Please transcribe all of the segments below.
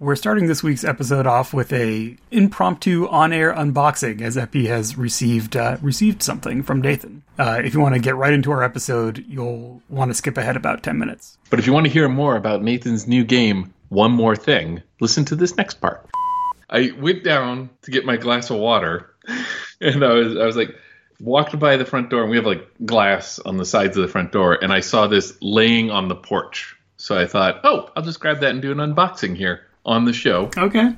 We're starting this week's episode off with a impromptu on-air unboxing, as Epi has received uh, received something from Nathan. Uh, if you want to get right into our episode, you'll want to skip ahead about ten minutes. But if you want to hear more about Nathan's new game, One More Thing, listen to this next part. I went down to get my glass of water, and I was I was like walked by the front door, and we have like glass on the sides of the front door, and I saw this laying on the porch. So I thought, oh, I'll just grab that and do an unboxing here on the show. Okay.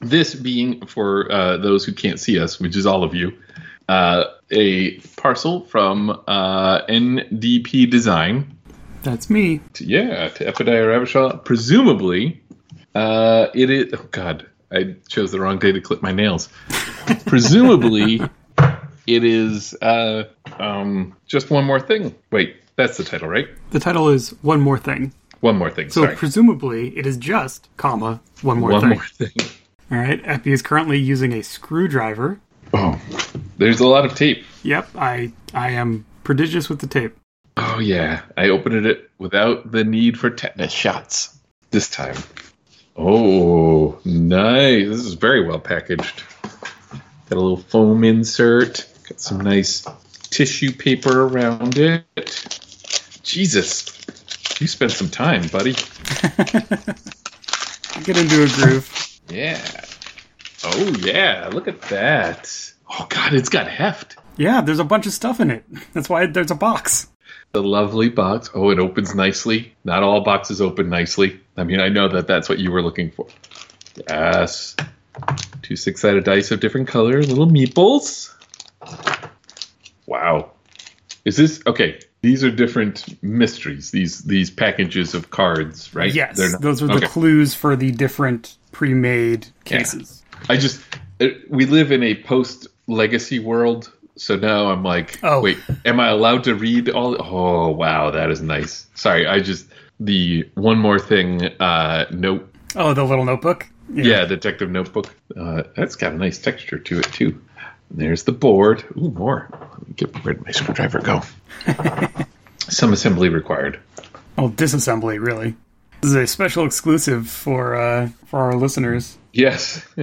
This being for uh, those who can't see us, which is all of you, uh, a parcel from uh, NDP Design. That's me. To, yeah, to Epidiah Ravachol. Presumably, uh, it is. Oh God, I chose the wrong day to clip my nails. Presumably, it is uh, um, just one more thing. Wait, that's the title, right? The title is One More Thing. One more thing. So sorry. presumably it is just, comma, one more one thing. more thing. All right. Epi is currently using a screwdriver. Oh, there's a lot of tape. Yep, I I am prodigious with the tape. Oh yeah, I opened it without the need for tetanus shots this time. Oh, nice! This is very well packaged. Got a little foam insert. Got some nice tissue paper around it. Jesus, you spent some time, buddy. Get into a groove. Yeah. Oh yeah, look at that. Oh god, it's got heft. Yeah, there's a bunch of stuff in it. That's why there's a box. The lovely box. Oh, it opens nicely. Not all boxes open nicely. I mean, I know that that's what you were looking for. Yes. Two six sided dice of different color, little meeples. Wow. Is this okay? These are different mysteries. These these packages of cards, right? Yes, not- those are the okay. clues for the different pre-made Yeah. cases. I just we live in a post legacy world, so now I'm like, Oh. wait, am I allowed to read all? Oh, wow, that is nice. Sorry, I just the one more thing uh, note. Oh, the little notebook. Yeah, detective notebook. Uh, that's got a nice texture to it too. And there's the board. Ooh, more. Let me get where did my screwdriver go? Some assembly required. Oh, disassembly, really. This is a special exclusive for uh, for our listeners. Yes.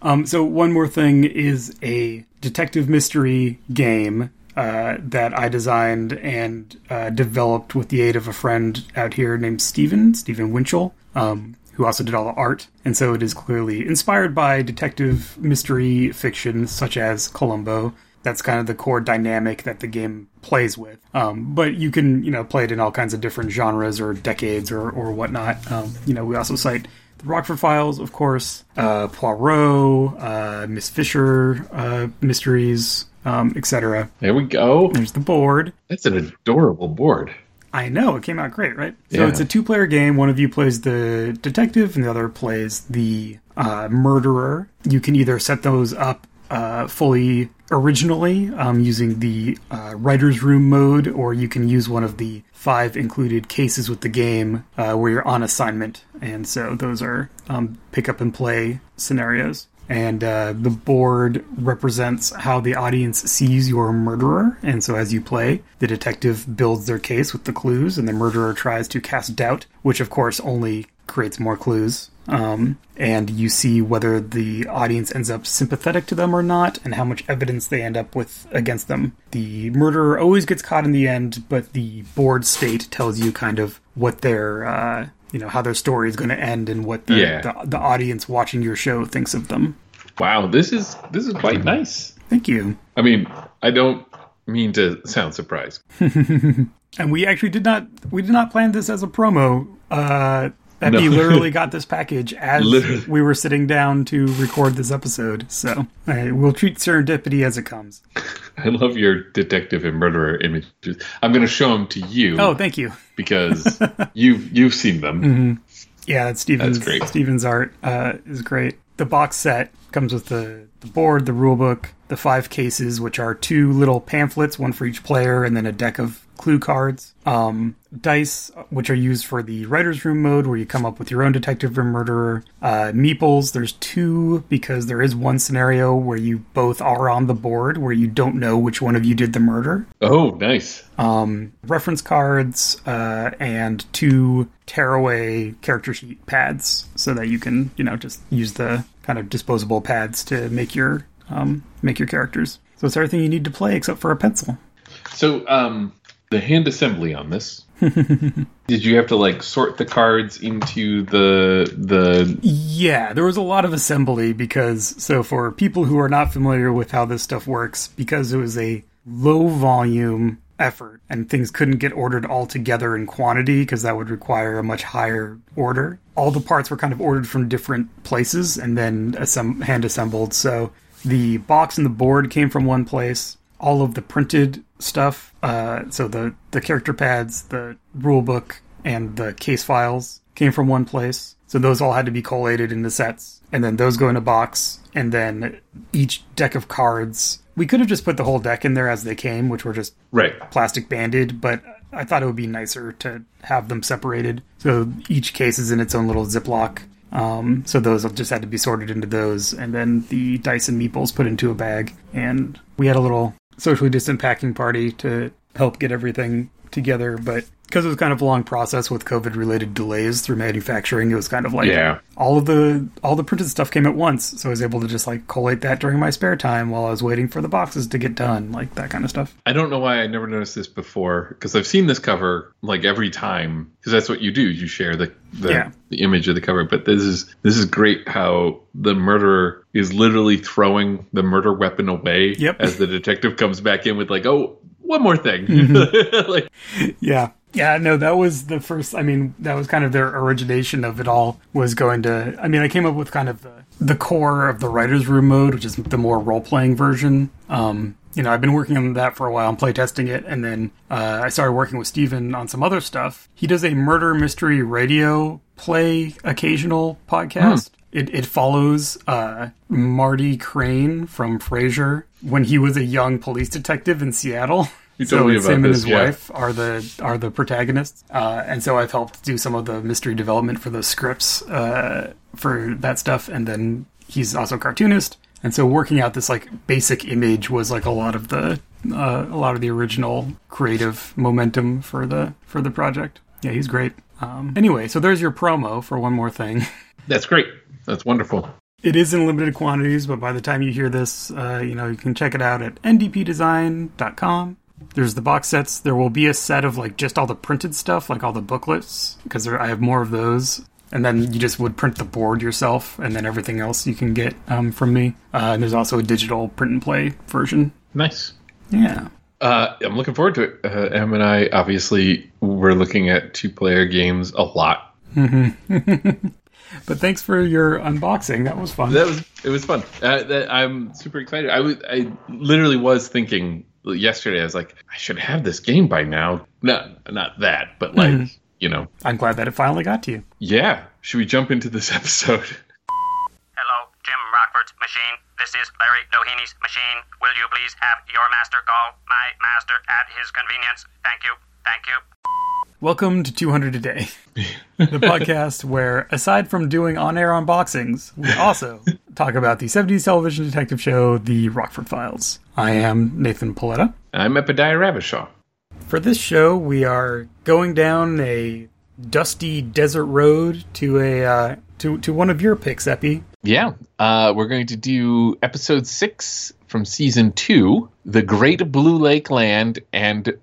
Um, so one more thing is a detective mystery game uh, that I designed and uh, developed with the aid of a friend out here named Steven, Steven Winchell, um, who also did all the art. And so it is clearly inspired by detective mystery fiction such as Columbo. That's kind of the core dynamic that the game plays with. Um, but you can, you know, play it in all kinds of different genres or decades or, or whatnot. Um, you know, we also cite the Rockford Files, of course, uh, Poirot, uh, Miss Fisher uh, mysteries, um, etc. there we go. There's the board. That's an adorable board. I know it came out great, right? So Yeah. it's a two-player game. One of you plays the detective, and the other plays the uh, murderer. You can either set those up uh, fully originally um, using the uh, writer's room mode, or you can use one of the five included cases with the game uh, where you're on assignment. And so those are um, pick up and play scenarios. And uh, the board represents how the audience sees your murderer. And so as you play, the detective builds their case with the clues, and the murderer tries to cast doubt, which of course only creates more clues. Um, and you see whether the audience ends up sympathetic to them or not, and how much evidence they end up with against them. The murderer always gets caught in the end, but the board state tells you kind of what their, uh, you know, how their story is going to end and what the, Yeah. the the audience watching your show thinks of them. Wow, this is this is quite nice. Thank you. I mean, I don't mean to sound surprised. And we actually did not we did not plan this as a promo. Uh Becky No. literally got this package as Literally. we were sitting down to record this episode. So uh, we'll treat serendipity as it comes. I love your detective and murderer images. I'm going to show them to you Oh, thank you. because you've you've seen them. Yeah, that's Steven's That's great. Steven's art uh, is great. The box set comes with the, the board, the rule book, the five cases, which are two little pamphlets, one for each player, and then a deck of clue cards, um, dice, which are used for the writer's room mode where you come up with your own detective or murderer, uh, meeples, there's two because there is one scenario where you both are on the board where you don't know which one of you did the murder. Oh, nice. Um, reference cards, uh, and two tearaway character sheet pads so that you can, you know, just use the kind of disposable pads to make your, um, make your characters. So it's everything you need to play except for a pencil. So, um, the hand assembly on this. Did you have to like sort the cards into the the? Yeah, there was a lot of assembly because so for people who are not familiar with how this stuff works, because it was a low volume effort and things couldn't get ordered all together in quantity because that would require a much higher order. All the parts were kind of ordered from different places and then assemb- hand assembled. So the box and the board came from one place. All of the printed stuff, uh, so the the character pads, the rule book, and the case files came from one place. So those all had to be collated into sets, and then those go in a box, and then each deck of cards. We could have just put the whole deck in there as they came, which were just Right. plastic banded, but I thought it would be nicer to have them separated. So each case is in its own little Ziploc. Um, so those just had to be sorted into those, and then the dice and meeples put into a bag. And we had a little socially distant packing party to help get everything together, but because it was kind of a long process with COVID related delays through manufacturing, it was kind of like Yeah. all of the all the printed stuff came at once. So I was able to just like collate that during my spare time while I was waiting for the boxes to get done, like that kind of stuff. I don't know why I never noticed this before because I've seen this cover like every time because that's what you do. You share the the, Yeah. the image of the cover. But this is this is great how the murderer is literally throwing the murder weapon away Yep. as the detective comes back in with like, oh, one more thing. Mm-hmm. like, Yeah. Yeah, no, that was the first. I mean, that was kind of their origination of it all. Was going to. I mean, I came up with kind of the the core of the writers' room mode, which is the more role playing version. Um, you know, I've been working on that for a while and playtesting it, and then uh, I started working with Steven on some other stuff. He does a murder mystery radio play occasional podcast. It, it follows uh, Marty Crane from Frasier when he was a young police detective in Seattle. You told me it's about him and his yeah. wife are the are the protagonists, uh, and so I've helped do some of the mystery development for those scripts uh, for that stuff. And then he's also a cartoonist, and so working out this like basic image was like a lot of the uh, a lot of the original creative momentum for the for the project. Yeah, he's great. Um, anyway, so there's your promo for one more thing. that's great. That's wonderful. It is in limited quantities, but by the time you hear this, uh, you know you can check it out at ndpdesign.com. There's the box sets. There will be a set of like just all the printed stuff, like all the booklets, because I have more of those. And then you just would print the board yourself, and then everything else you can get um, from me. Uh, and there's also a digital print and play version. Nice. Yeah. Uh, I'm looking forward to it. Uh, Em and I obviously we're looking at two player games a lot. But thanks for your unboxing. That was fun. That was it was fun. Uh, that, I'm super excited. I was I literally was thinking yesterday. I was like, I should have this game by now. Not not that, but like hmm. you know, I'm glad that it finally got to you. yeah. Should we jump into this episode? Hello, Jim Rockford's machine. This is Larry Doheny machine. Will you please have your master call my master at his convenience? Thank you. Thank you. Welcome to 200 a Day, the podcast where, aside from doing on air unboxings, we also talk about the 70s television detective show, The Rockford Files. I am Nathan Paoletta. I'm Epidiah Ravachol. For this show, we are going down a dusty desert road to a uh, to to one of your picks, Epi. Yeah, uh, we're going to do episode six from season two, The Great Blue Lake Land and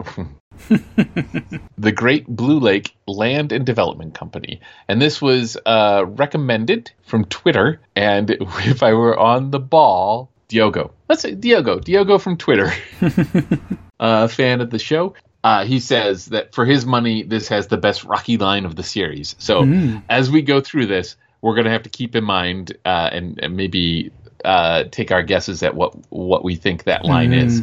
the Great Blue Lake Land and Development Company. And this was uh, recommended from Twitter. And if I were on the ball, Diogo. Let's say Diogo. Diogo from Twitter. a fan of the show. Uh, he says that for his money, this has the best Rocky line of the series. So as we go through this, we're going to have to keep in mind uh, and, and maybe uh, take our guesses at what what we think that line is.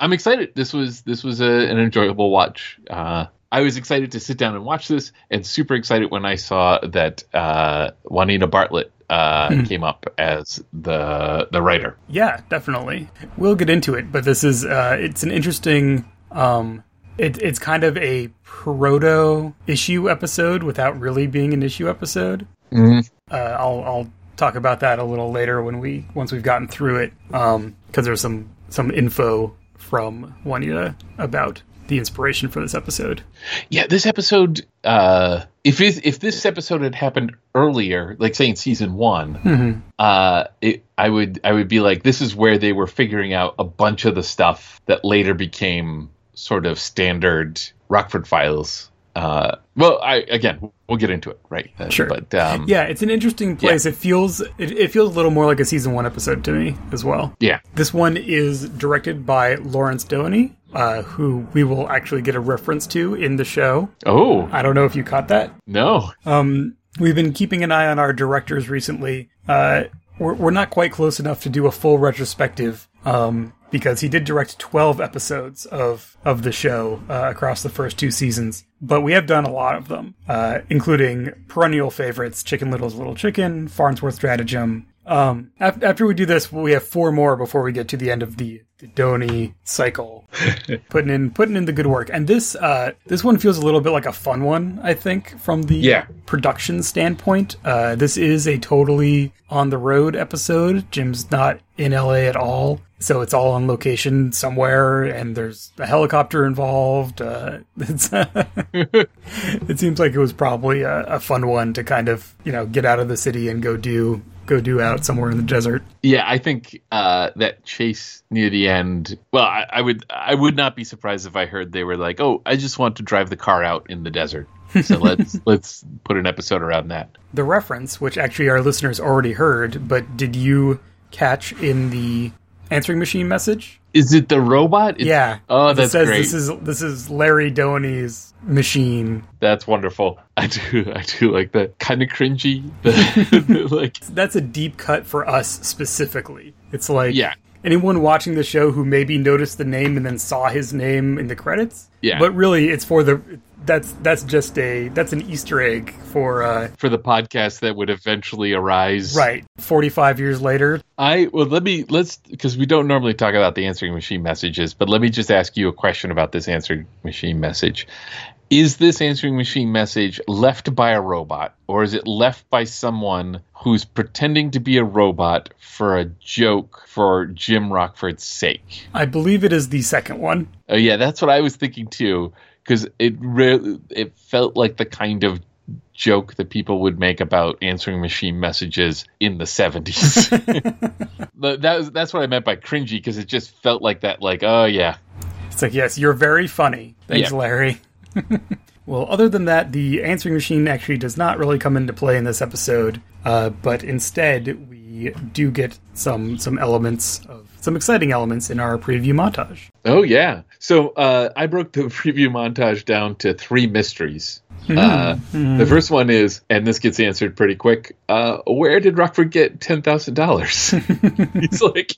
I'm excited. This was this was a, an enjoyable watch. Uh, I was excited to sit down and watch this, and super excited when I saw that uh, Juanita Bartlett uh, came up as the the writer. Yeah, definitely. We'll get into it, but this is uh, it's an interesting um, it, it's kind of a proto issue episode without really being an issue episode. Mhm. Uh, I'll I'll talk about that a little later when we once we've gotten through it, because there's some some info from Juanita about the inspiration for this episode. Yeah, this episode. Uh, if it, if this episode had happened earlier, like say in season one, uh, it, I would I would be like, this is where they were figuring out a bunch of the stuff that later became sort of standard Rockford Files. Uh, well, I again, we'll get into it, right? Uh, Sure. but um, Yeah, it's an interesting place. It feels it, it feels a little more like a season one episode to me as well. yeah, This one is directed by Lawrence Doheny, uh, who we will actually get a reference to in the show. Oh I don't know if you caught that. no, Um, we've been keeping an eye on our directors recently. Uh, we're, we're not quite close enough to do a full retrospective um, because he did direct 12 episodes of, of the show uh, across the first two seasons. But we have done a lot of them, uh, including perennial favorites Chicken Little's Little Chicken, Farnsworth Stratagem. Um, af- after we do this, we have four more before we get to the end of the, the Doheny cycle putting in putting in the good work. And this uh, this one feels a little bit like a fun one, I think, from the Yeah. production standpoint. Uh, this is a totally on the road episode. Jim's not in LA at all, so it's all on location somewhere, and there's a helicopter involved. Uh, it's it seems like it was probably a, a fun one to kind of you know get out of the city and go do go do out somewhere in the desert. Yeah, I think uh, that chase near the end. Well, I, I would I would not be surprised if I heard they were like, "Oh, I just want to drive the car out in the desert." So let's let's put an episode around that. the reference, which actually our listeners already heard, but did you catch in the answering machine message? Is it the robot? It's- yeah. Oh, It that's says great. This is this is Larry Doheny's machine. That's wonderful. I do I do like that. Kind of cringy. The, like That's a deep cut for us specifically. It's like Yeah. anyone watching the show who maybe noticed the name and then saw his name in the credits. Yeah. But really, it's for the that's that's just a that's an Easter egg for uh, for the podcast that would eventually arise. right. Forty five years later, I well let me let's because we don't normally talk about the answering machine messages, but let me just ask you a question about this answering machine message. Is this answering machine message left by a robot, or is it left by someone who's pretending to be a robot for a joke for Jim Rockford's sake? I believe it is the second one. Oh yeah, that's what I was thinking too, because it re- it felt like the kind of joke that people would make about answering machine messages in the seventies. that was, that's what I meant by cringy, because it just felt like that. Like, oh yeah, It's like, yes, you're very funny. Thanks, Yeah. Larry. well, other than that, the answering machine actually does not really come into play in this episode, uh, but instead we do get some some elements of some exciting elements in our preview montage. Oh yeah. So uh, I broke the preview montage down to three mysteries. Uh, The first one is, and this gets answered pretty quick. Uh, where did Rockford get ten thousand dollars? He's like,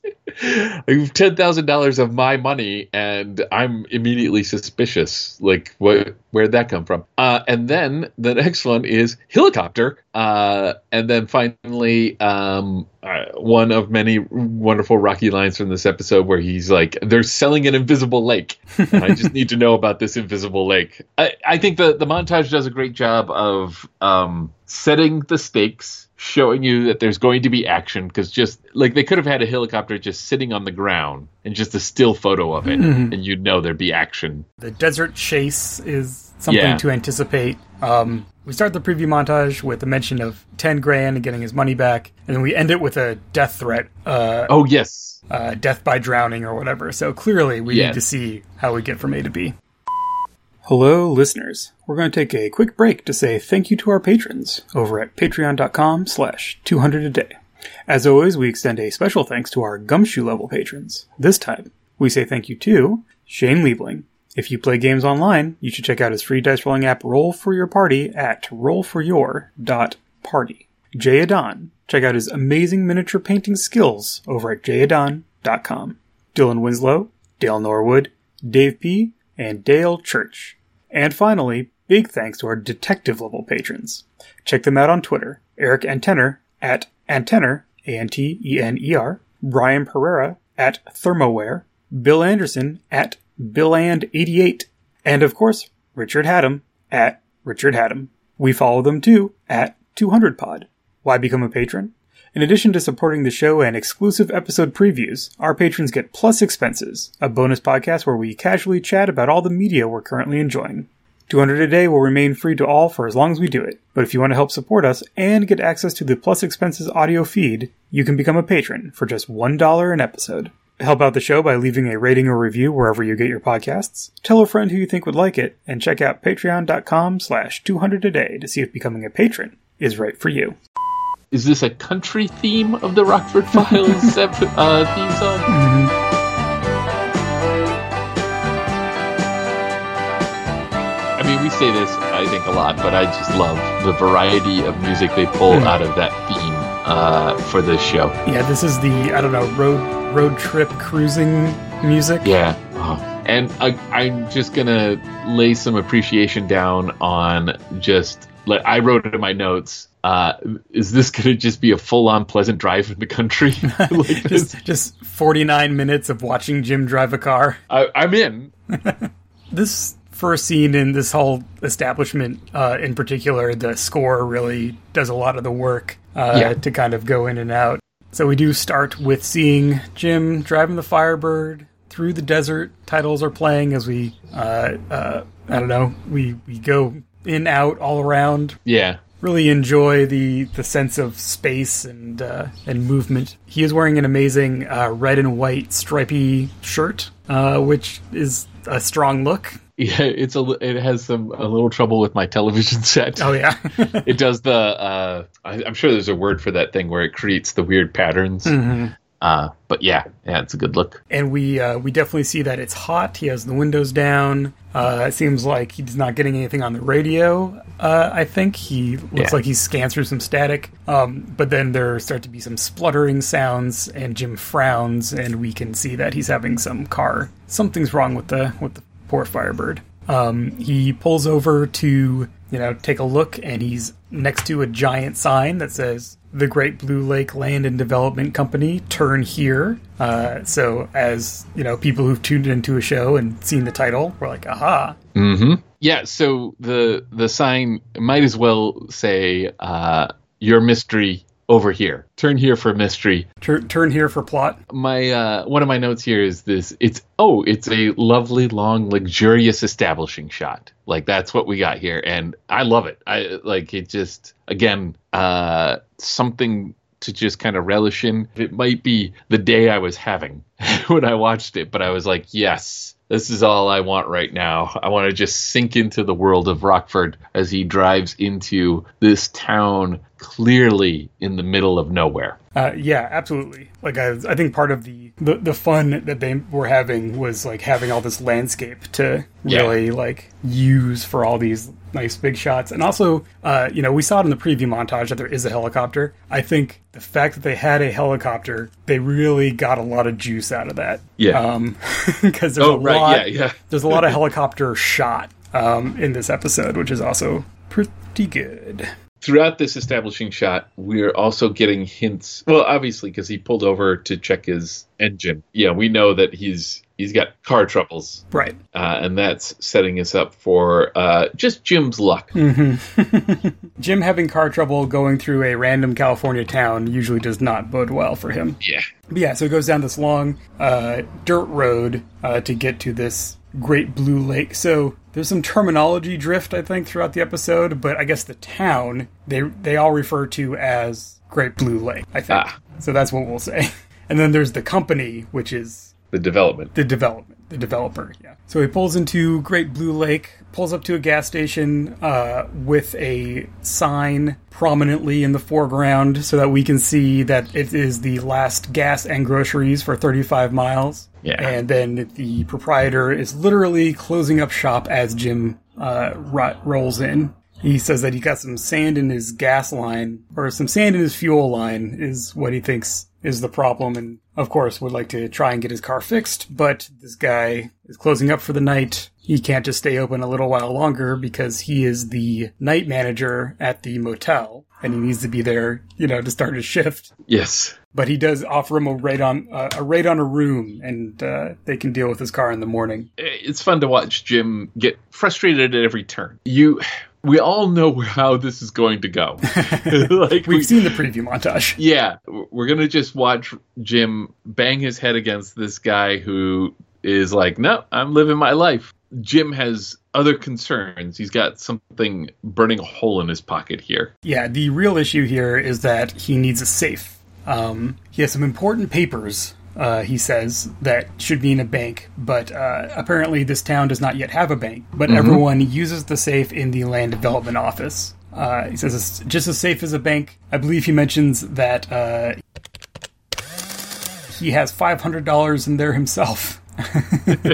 ten thousand dollars of my money, and I'm immediately suspicious. Like, what? Where'd that come from? Uh, and then the next one is helicopter. Uh, and then finally, um, uh, one of many wonderful Rocky lines from this episode where he's like, "They're selling an invisible lake. And I just need to know about this invisible lake." I, I think the the montage does a great job of um, setting the stakes, showing you that there's going to be action. Because just like they could have had a helicopter just sitting on the ground and just a still photo of it, and you'd know there'd be action. The desert chase is something Yeah. to anticipate. Um, we start the preview montage with a mention of ten grand and getting his money back, and then we end it with a death threat. Uh, Oh yes, uh, death by drowning or whatever. So clearly, we Yes. need to see how we get from A to B. Hello, listeners. We're going to take a quick break to say thank you to our patrons over at patreon.com slash 200 a day. As always, we extend a special thanks to our gumshoe level patrons. This time, we say thank you to Shane Liebling. If you play games online, you should check out his free dice rolling app Roll for Your Party at rollforyour.party. Jay Adon. Check out his amazing miniature painting skills over at jayadon.com. Dylan Winslow, Dale Norwood, Dave P., and Dale Church. And finally, big thanks to our detective level patrons. Check them out on Twitter. Eric Antener at Antener, A-N-T-E-N-E-R, Brian Pereira at Thermoware, Bill Anderson at BillAnd88, And of course, Richard Haddam at Richard Haddam. We follow them too at 200pod. Why become a patron? In addition to supporting the show and exclusive episode previews, our patrons get Plus Expenses, a bonus podcast where we casually chat about all the media we're currently enjoying. 200 a day will remain free to all for as long as we do it. But if you want to help support us and get access to the Plus Expenses audio feed, you can become a patron for just $1 an episode. Help out the show by leaving a rating or review wherever you get your podcasts. Tell a friend who you think would like it, and check out patreon.com slash 200 a day to see if becoming a patron is right for you. Is this a country theme of the Rockford Files uh, theme song? I mean, we say this, I think, a lot, but I just love the variety of music they pull Mhm. out of that theme uh, for this show. Yeah, this is the, I don't know, road road trip cruising music. Yeah. Oh. And I, I'm just gonna lay some appreciation down on just like I wrote it in my notes. Uh, is this gonna just be a full-on pleasant drive in the country? like just, just 49 minutes of watching Jim drive a car. I, I'm in. this first scene in this whole establishment uh, in particular the score really does a lot of the work uh, Yeah. to kind of go in and out so we do start with seeing jim driving the firebird through the desert titles are playing as we uh, uh, i don't know we, we go in out all around Yeah. really enjoy the the sense of space and uh, and movement. He is wearing an amazing uh, red and white stripy shirt, uh, which is a strong look. Yeah, it's a. It has some a little trouble with my television set. Oh yeah, It does the. Uh, I, I'm sure there's a word for that thing where it creates the weird patterns. Mm-hmm. Uh, but yeah, yeah, it's a good look. and we uh, we definitely see that it's hot. He has the windows down. Uh, it seems like he's not getting anything on the radio. Uh, I think he looks Yeah. like he scans through some static. Um, but then there start to be some spluttering sounds, and Jim frowns, and we can see that he's having some car. Something's wrong with the with the poor Firebird. Um, he pulls over to you know take a look, and he's next to a giant sign that says the Great Blue Lake Land and Development Company. Turn here. Uh, so as you know, people who've tuned into a show and seen the title, we're like, aha, Mm-hmm. Yeah. So the the sign might as well say uh, your mystery over here. Turn here for mystery. Tur- turn here for plot. My uh, one of my notes here is this. It's oh, it's a lovely, long, luxurious establishing shot. Like that's what we got here, and I love it. I like it. Just again, uh, something to just kind of relish in. It might be the day I was having when I watched it, but I was like, yes. This is all I want right now. I want to just sink into the world of Rockford as he drives into this town clearly in the middle of nowhere. Uh, yeah, absolutely. Like I, I think part of the, the the fun that they were having was like having all this landscape to Yeah. really like use for all these nice big shots, and also, uh, you know, we saw it in the preview montage that there is a helicopter. I think the fact that they had a helicopter, they really got a lot of juice out of that. Yeah. Um, because there's Oh, a right, lot, yeah, yeah. there's a lot of helicopter shot um, in this episode, which is also pretty good. throughout this establishing shot, we're also getting hints. Well, obviously, because he pulled over to check his engine. Yeah, we know that he's he's got car troubles, Right. uh, and that's setting us up for uh, just Jim's luck. Jim having car trouble going through a random California town usually does not bode well for him. Yeah, But yeah, so it goes down this long uh, dirt road uh, to get to this Great Blue Lake. So there's some terminology drift, I think, throughout the episode, but I guess the town they they all refer to as Great Blue Lake. I think. Ah. So that's what we'll say. And then there's the company, which is the development. the development, the developer. Yeah. So he pulls into Great Blue Lake, pulls up to a gas station uh, with a sign prominently in the foreground, so that we can see that it is the last gas and groceries for 35 miles. Yeah. And then the proprietor is literally closing up shop as Jim uh, ro- rolls in. He says that he got some sand in his gas line, or some sand in his fuel line, is what he thinks is the problem, and of course would like to try and get his car fixed. But this guy is closing up for the night. he can't just stay open a little while longer because he is the night manager at the motel and he needs to be there, you know, to start his shift. Yes. But he does offer him a raid on uh, a raid on a room, and uh, they can deal with his car in the morning. It's fun to watch Jim get frustrated at every turn. You, we all know how this is going to go. like We've we- seen the preview montage. Yeah, we're gonna just watch Jim bang his head against this guy who is like, "No, I'm living my life." Jim has other concerns. He's got something burning a hole in his pocket here. Yeah, the real issue here is that he needs a safe. Um, he has some important papers, uh, he says, that should be in a bank, but uh, apparently this town does not yet have a bank. But everyone uses the safe in the land development office. Uh, he says it's just as safe as a bank. I believe he mentions that uh, he has $500 in there himself.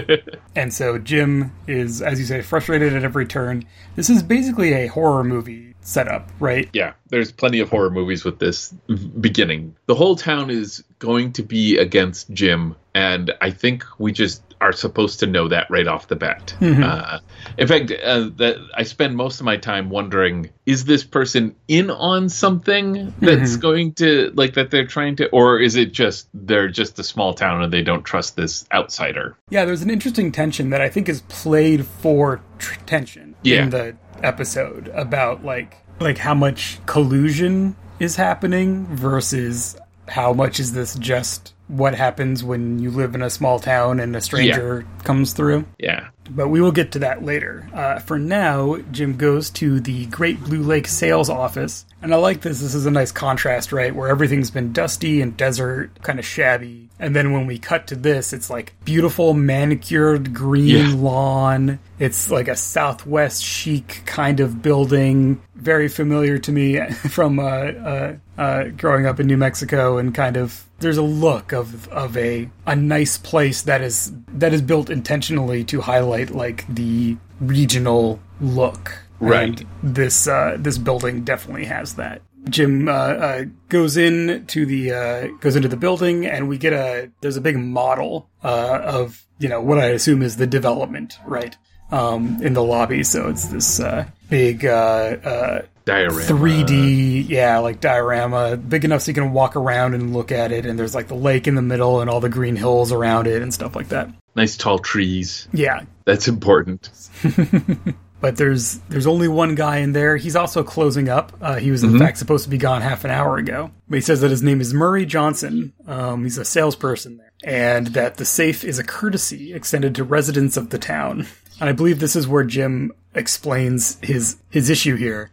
and so Jim is, as you say, frustrated at every turn. This is basically a horror movie setup, right? Yeah, there's plenty of horror movies with this beginning. The whole town is going to be against Jim, and I think we just are supposed to know that right off the bat. Uh, in fact, uh, that I spend most of my time wondering: is this person in on something that's going to like that they're trying to, or is it just they're just a small town and they don't trust this outsider? Yeah, there's an interesting tension that I think is played for tr- tension Yeah. in the episode about like like how much collusion is happening versus how much is this just what happens when you live in a small town and a stranger comes through. Yeah, But we will get to that later. Uh, for now, Jim goes to the Great Blue Lake sales office. And I like this. This is a nice contrast, right? Where everything's been dusty and desert, kind of shabby. And then when we cut to this, it's like beautiful manicured green Yeah. lawn. It's like a Southwest chic kind of building. Very familiar to me from uh, uh, uh, growing up in New Mexico and kind of there's a look of of a a nice place that is that is built intentionally to highlight like the regional look. Right. And this uh, this building definitely has that. Jim uh, uh, goes in to the uh, goes into the building, and we get a there's a big model uh, of you know what I assume is the development, right? Um, in the lobby, so it's this uh, big uh, uh, diorama. 3D, yeah, like diorama, big enough so you can walk around and look at it, and there's like the lake in the middle and all the green hills around it and stuff like that. nice tall trees. Yeah, That's important. but there's there's only one guy in there. He's also closing up. Uh, he was in fact supposed to be gone half an hour ago. But he says that his name is Murray Johnson. Um, he's a salesperson there, and that the safe is a courtesy extended to residents of the town. And I believe this is where Jim explains his his issue here.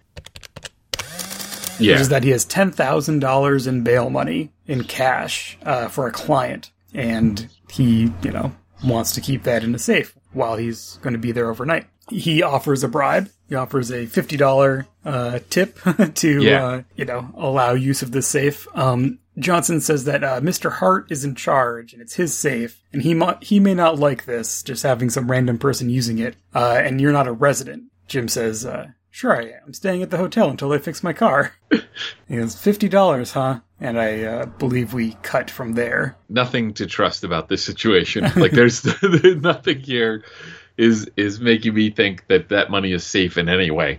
Yeah, is that he has ten thousand dollars in bail money in cash uh, for a client, and he, you know, wants to keep that in a safe while he's going to be there overnight. He offers a bribe. He offers a fifty dollar uh, tip to, Yeah. uh, you know, allow use of the safe. Um, Johnson says that uh, Mr. Hart is in charge and it's his safe, and he mo- he may not like this, just having some random person using it. Uh, and you're not a resident. Jim says, uh, "Sure, I am. I'm staying at the hotel until they fix my car." he goes, fifty dollars, huh? And I uh, believe we cut from there. nothing to trust about this situation. Like there's there's nothing here is is making me think that that money is safe in any way.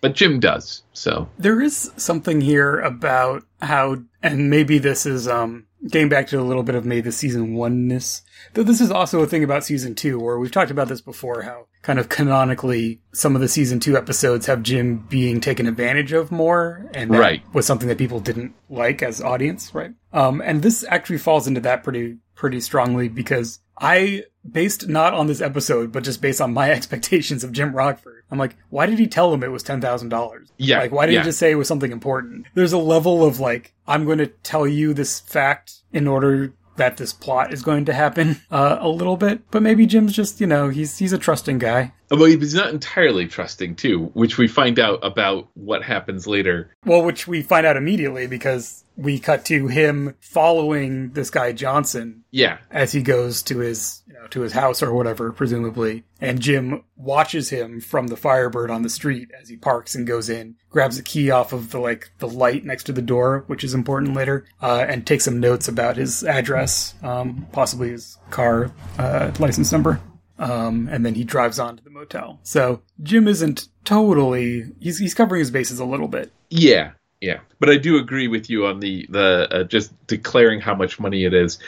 But Jim does. So There is something here about how, and maybe this is um getting back to a little bit of maybe the season oneness. Though this is also a thing about season two, where we've talked about this before, how kind of canonically some of the season two episodes have Jim being taken advantage of more, and that Right. was something that people didn't like as audience, right? Um, and this actually falls into that pretty pretty strongly because I based not on this episode, but just based on my expectations of Jim Rockford. I'm like, why did he tell him it was ten thousand dollars? Yeah, like why did yeah. he just say it was something important? There's a level of like, I'm going to tell you this fact in order that this plot is going to happen uh, a little bit, but maybe Jim's just you know he's he's a trusting guy. well, he's not entirely trusting too, which we find out about what happens later. Well, which we find out immediately because we cut to him following this guy Johnson Yeah, as he goes to his you know to his house or whatever presumably and jim watches him from the firebird on the street as he parks and goes in grabs a key off of the like the light next to the door which is important later uh, and takes some notes about his address um, possibly his car uh, license number Um, and then he drives on to the motel. So Jim isn't totally, he's, he's covering his bases a little bit. Yeah, yeah. But I do agree with you on the the uh, just declaring how much money it is.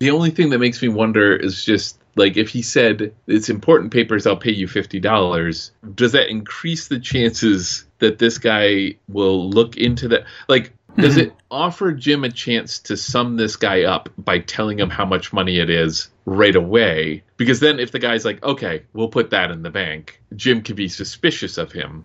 The only thing that makes me wonder is just like if he said it's important papers, I'll pay you fifty dollars. Does that increase the chances that this guy will look into that? Like, does it offer Jim a chance to sum this guy up by telling him how much money it is right away? Because then, if the guy's like, "Okay, we'll put that in the bank," Jim could be suspicious of him.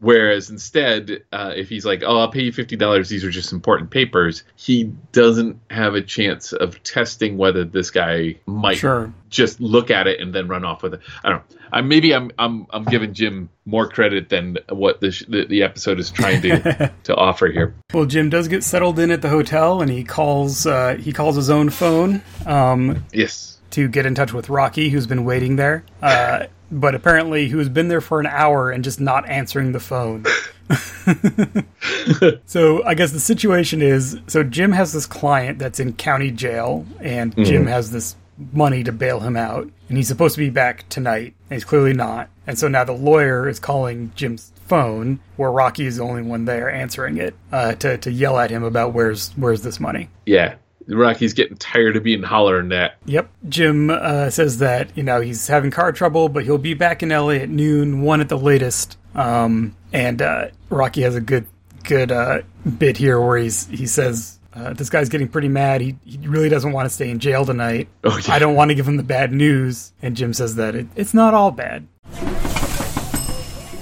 Whereas instead, uh, if he's like, "Oh, I'll pay you fifty dollars. These are just important papers," he doesn't have a chance of testing whether this guy might Sure. just look at it and then run off with it. I don't. know. I maybe I'm I'm I'm giving Jim more credit than what the the, the episode is trying to to offer here. Well, Jim does get settled in at the hotel, and he calls uh, he calls his own phone um, Yes. to get in touch with Rocky, who's been waiting there. Uh, but apparently, who's been there for an hour and just not answering the phone. so I guess the situation is so Jim has this client that's in county jail, and Jim has this money to bail him out, and he's supposed to be back tonight, and he's clearly not. And so now the lawyer is calling Jim's phone, where Rocky is the only one there answering it, uh, to to yell at him about where's where's this money. Yeah. Rocky's getting tired of being hollering that. Yep. Jim uh, says that, you know, he's having car trouble, but he'll be back in LA at noon, one at the latest. Um, and uh, Rocky has a good good uh, bit here where he's he says, uh, this guy's getting pretty mad. He, he really doesn't want to stay in jail tonight. Oh, yeah. I don't want to give him the bad news. And Jim says that it, it's not all bad.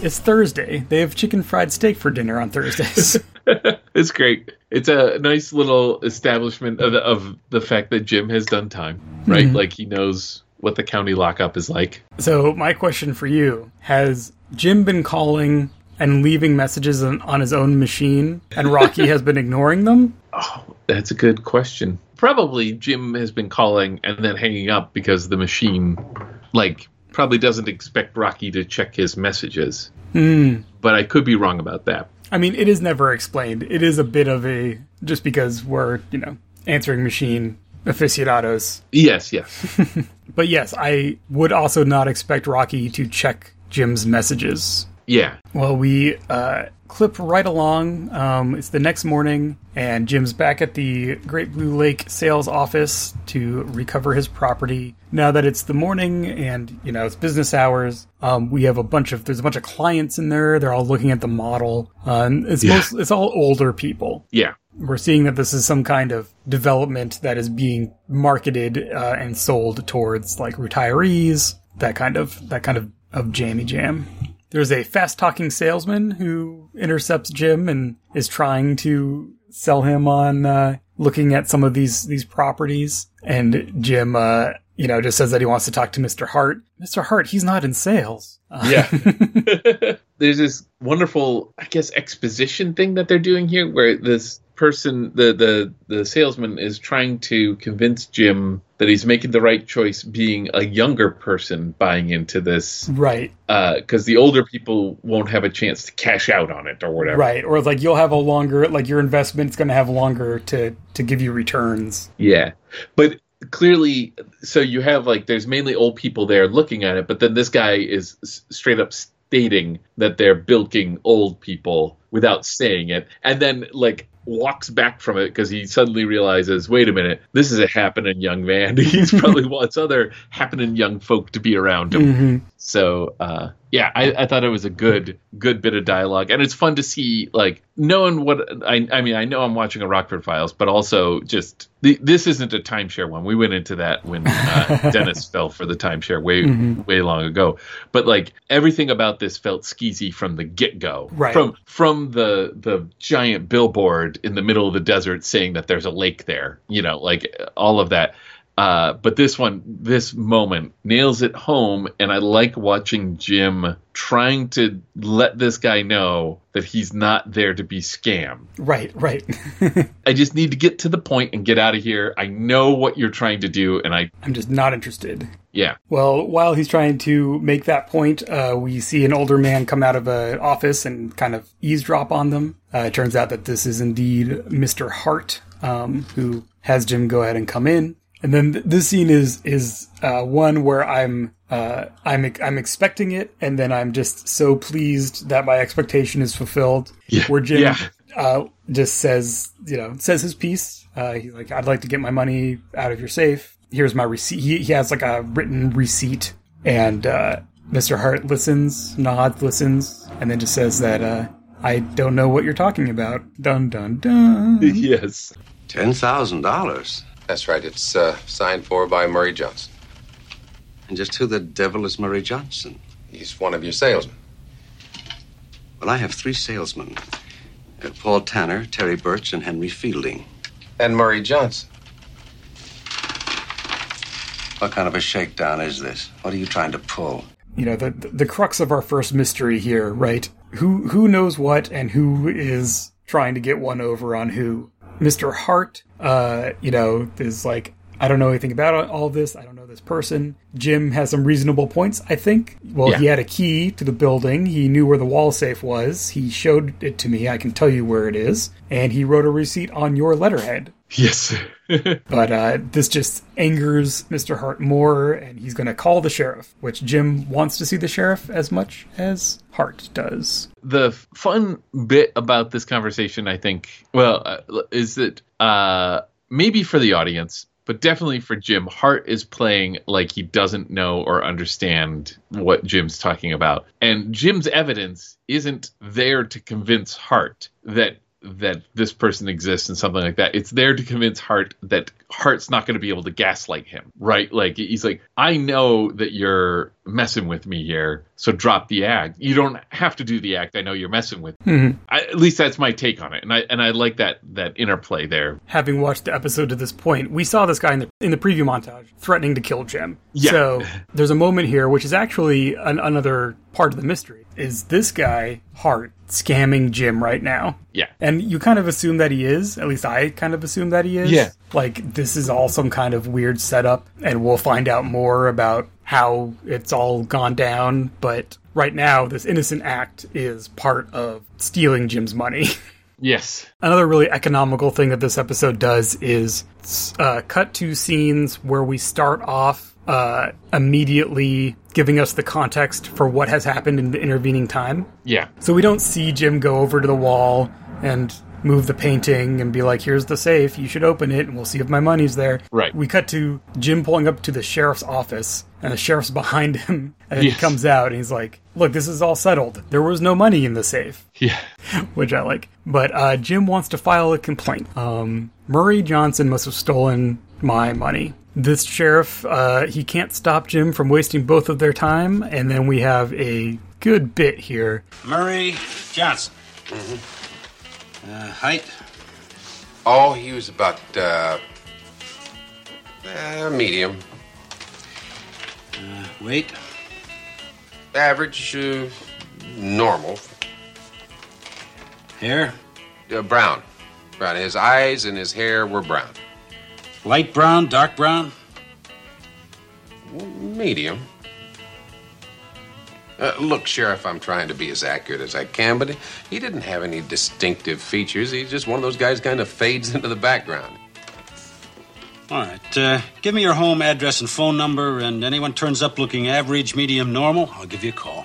It's Thursday. They have chicken fried steak for dinner on Thursdays. It's great. It's a nice little establishment of the, of the fact that Jim has done time, right? Like he knows what the county lockup is like. So my question for you: Has Jim been calling and leaving messages on, on his own machine, and Rocky has been ignoring them? Oh, that's a good question. Probably Jim has been calling and then hanging up because the machine, like, probably doesn't expect Rocky to check his messages. Hmm. But I could be wrong about that. I mean, it is never explained. It is a bit of a just because we're you know answering machine aficionados. Yes, yes. But yes, I would also not expect Rocky to check Jim's messages. Yeah. Well, we uh, clip right along. Um, it's the next morning, and Jim's back at the Great Blue Lake sales office to recover his property. Now that it's the morning and you know it's business hours, um, we have a bunch of there's a bunch of clients in there. They're all looking at the model. Um, it's Yeah. most, it's all older people. Yeah. We're seeing that this is some kind of development that is being marketed uh, and sold towards like retirees. That kind of that kind of of jammy jam. There's a fast talking salesman who intercepts Jim and is trying to sell him on uh, looking at some of these these properties. And Jim, uh, you know, just says that he wants to talk to Mr. Hart. Mr. Hart, he's not in sales. Uh, Yeah. There's this wonderful, I guess, exposition thing that they're doing here where this person, the, the, the salesman, is trying to convince Jim that he's making the right choice being a younger person buying into this right, uh, because the older people won't have a chance to cash out on it or whatever. right. Or like you'll have a longer, like your investment's going to have longer to to give you returns. Yeah. But clearly, so you have like, there's mainly old people there looking at it, but then this guy is s- straight up stating that they're bilking old people without saying it. And then, like, walks back from it because he suddenly realizes, wait a minute, this is a happening young man. He's probably wants other happening young folk to be around him. So uh, yeah, I, I thought it was a good good bit of dialogue, and it's fun to see like knowing what I I mean I know I'm watching a Rockford Files, but also just the, this isn't a timeshare one. We went into that when uh, Dennis fell for the timeshare way way long ago, but like everything about this felt skeezy from the get go, Right. From from the the giant billboard in the middle of the desert saying that there's a lake there, you know, like all of that. Uh, but this one, this moment nails it home, and I like watching Jim trying to let this guy know that he's not there to be scammed. Right, right. I just need to get to the point and get out of here. I know what you're trying to do, and I, I'm just not interested. yeah, Well, while he's trying to make that point, uh, we see an older man come out of an office and kind of eavesdrop on them. Uh, it turns out that this is indeed Mr. Hart, um, who has Jim go ahead and come in. And then th- this scene is is uh, one where I'm uh, I'm I'm expecting it, and then I'm just so pleased that my expectation is fulfilled. Yeah. Where Jim Yeah. uh, just says, you know, says his piece. Uh, he's like, "I'd like to get my money out of your safe. Here's my receipt." He, he has like a written receipt, and uh, Mr. Hart listens, nods, listens, and then just says that uh, I don't know what you're talking about. Dun dun dun. yes. Ten thousand dollars. That's right. It's uh, signed for by Murray Johnson. And just who the devil is Murray Johnson? He's one of your salesmen. Well, I have three salesmen: uh, Paul Tanner, Terry Birch, and Henry Fielding. And Murray Johnson. What kind of a shakedown is this? What are you trying to pull? you know the the crux of our first mystery here, right? Who who knows what and who is trying to get one over on who? Mr. Hart, uh, you know, is like I don't know anything about all this. I don't know this person. Jim has some reasonable points, I think. Well, Yeah. he had a key to the building. He knew where the wall safe was. He showed it to me. I can tell you where it is. And he wrote a receipt on your letterhead. Yes. But uh, this just angers Mr. Hart more, and he's going to call the sheriff, which Jim wants to see the sheriff as much as Hart does. the fun bit about this conversation, I think, well, uh, is that uh, maybe for the audience, but definitely for Jim, Hart is playing like he doesn't know or understand what Jim's talking about, and Jim's evidence isn't there to convince Hart that that this person exists and something like that. It's there to convince Hart that Hart's not going to be able to gaslight him, right? Like he's like, I know that you're messing with me here, so drop the act. You don't have to do the act. I know you're messing with. Me. Mm-hmm. I, at least that's my take on it, and I and I like that that interplay there. Having watched the episode to this point, we saw this guy in the in the preview montage threatening to kill Jim. Yeah. So there's a moment here, which is actually an, another part of the mystery. Is this guy Hart scamming Jim right now? Yeah. And you kind of assume that he is. At least I kind of assume that he is. Yeah. Like this is all some kind of weird setup, and we'll find out more about how it's all gone down. But right now, this innocent act is part of stealing Jim's money. Yes. Another really economical thing that this episode does is uh, cut to scenes where we start off uh, immediately giving us the context for what has happened in the intervening time. Yeah. So we don't see Jim go over to the wall and move the painting and be like, here's the safe, you should open it, and we'll see if my money's there. Right. We cut to Jim pulling up to the sheriff's office, and the sheriff's behind him, and Yes. he comes out and he's like, look, this is all settled. There was no money in the safe Yeah. which I like. But uh, Jim wants to file a complaint. Um, Murray Johnson must have stolen my money. This sheriff, uh, he can't stop Jim from wasting both of their time, and then we have a good bit here. Murray Johnson. Uh, height? Oh, he was about uh, uh, medium, Weight? average, uh, normal, Hair? uh, brown. Brown. His eyes and his hair were brown. Light brown? Dark brown? Medium. Uh, look, Sheriff, I'm trying to be as accurate as I can, but he didn't have any distinctive features. He's just one of those guys kind of fades into the background. All right. Uh, give me your home address and phone number, and anyone turns up looking average, medium, normal, I'll give you a call.